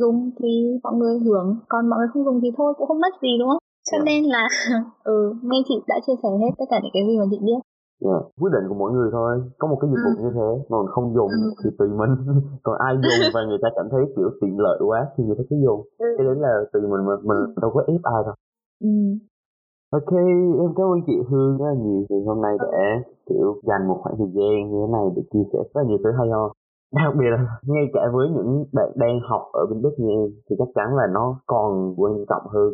dùng thì mọi người hưởng còn mọi người không dùng thì thôi cũng không mất gì đúng không cho yeah. nên là ừ nên chị đã chia sẻ hết tất cả những cái gì mà chị biết Yeah. quyết định của mỗi người thôi có một cái dịch vụ ừ. như thế mà mình không dùng ừ. thì tùy mình còn ai dùng và người ta cảm thấy kiểu tiện lợi quá thì người ta cứ dùng ừ. cái đấy là tùy mình mà mình ừ. đâu có ép ai đâu ừ. Ok, em cảm ơn chị Hương rất là nhiều vì hôm nay đã kiểu dành một khoảng thời gian như thế này để chia sẻ rất là nhiều thứ hay ho. Đặc biệt là ngay cả với những bạn đang học ở bên Đức như em thì chắc chắn là nó còn quan trọng hơn.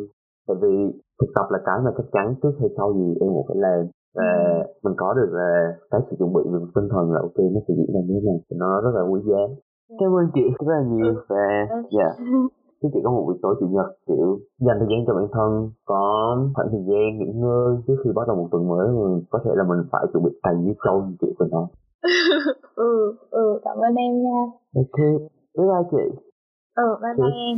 Tại vì thực tập là cái mà chắc chắn trước hay sau gì em cũng phải làm và mình có được là cái sự chuẩn bị về tinh thần là ok nó sẽ diễn ra như thế này nó rất là quý giá. Cảm ơn chị rất là nhiều và dạ. Yeah. chứ chỉ có một buổi tối chủ nhật kiểu dành thời gian cho bản thân có khoảng thời gian nghỉ ngơi trước khi bắt đầu một tuần mới mình có thể là mình phải chuẩn bị cày như trâu như chị vừa nói ừ ừ cảm ơn em nha. Ok bye bye chị. Ừ bye bye em.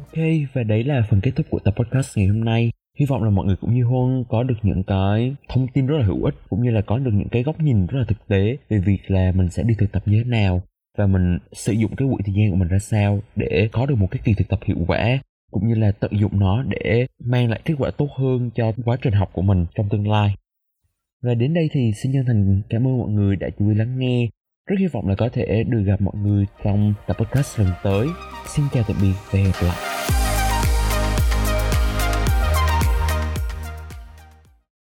Ok, và đấy là phần kết thúc của tập podcast ngày hôm nay hy vọng là mọi người cũng như huân có được những cái thông tin rất là hữu ích, cũng như là có được những cái góc nhìn rất là thực tế về việc là mình sẽ đi thực tập như thế nào và mình sử dụng cái quỹ thời gian của mình ra sao để có được một cái kỳ thực tập hiệu quả, cũng như là tận dụng nó để mang lại kết quả tốt hơn cho quá trình học của mình trong tương lai. Và đến đây thì xin chân thành cảm ơn mọi người đã chú ý lắng nghe. Rất hy vọng là có thể được gặp mọi người trong tập podcast lần tới. Xin chào tạm biệt và hẹn gặp lại.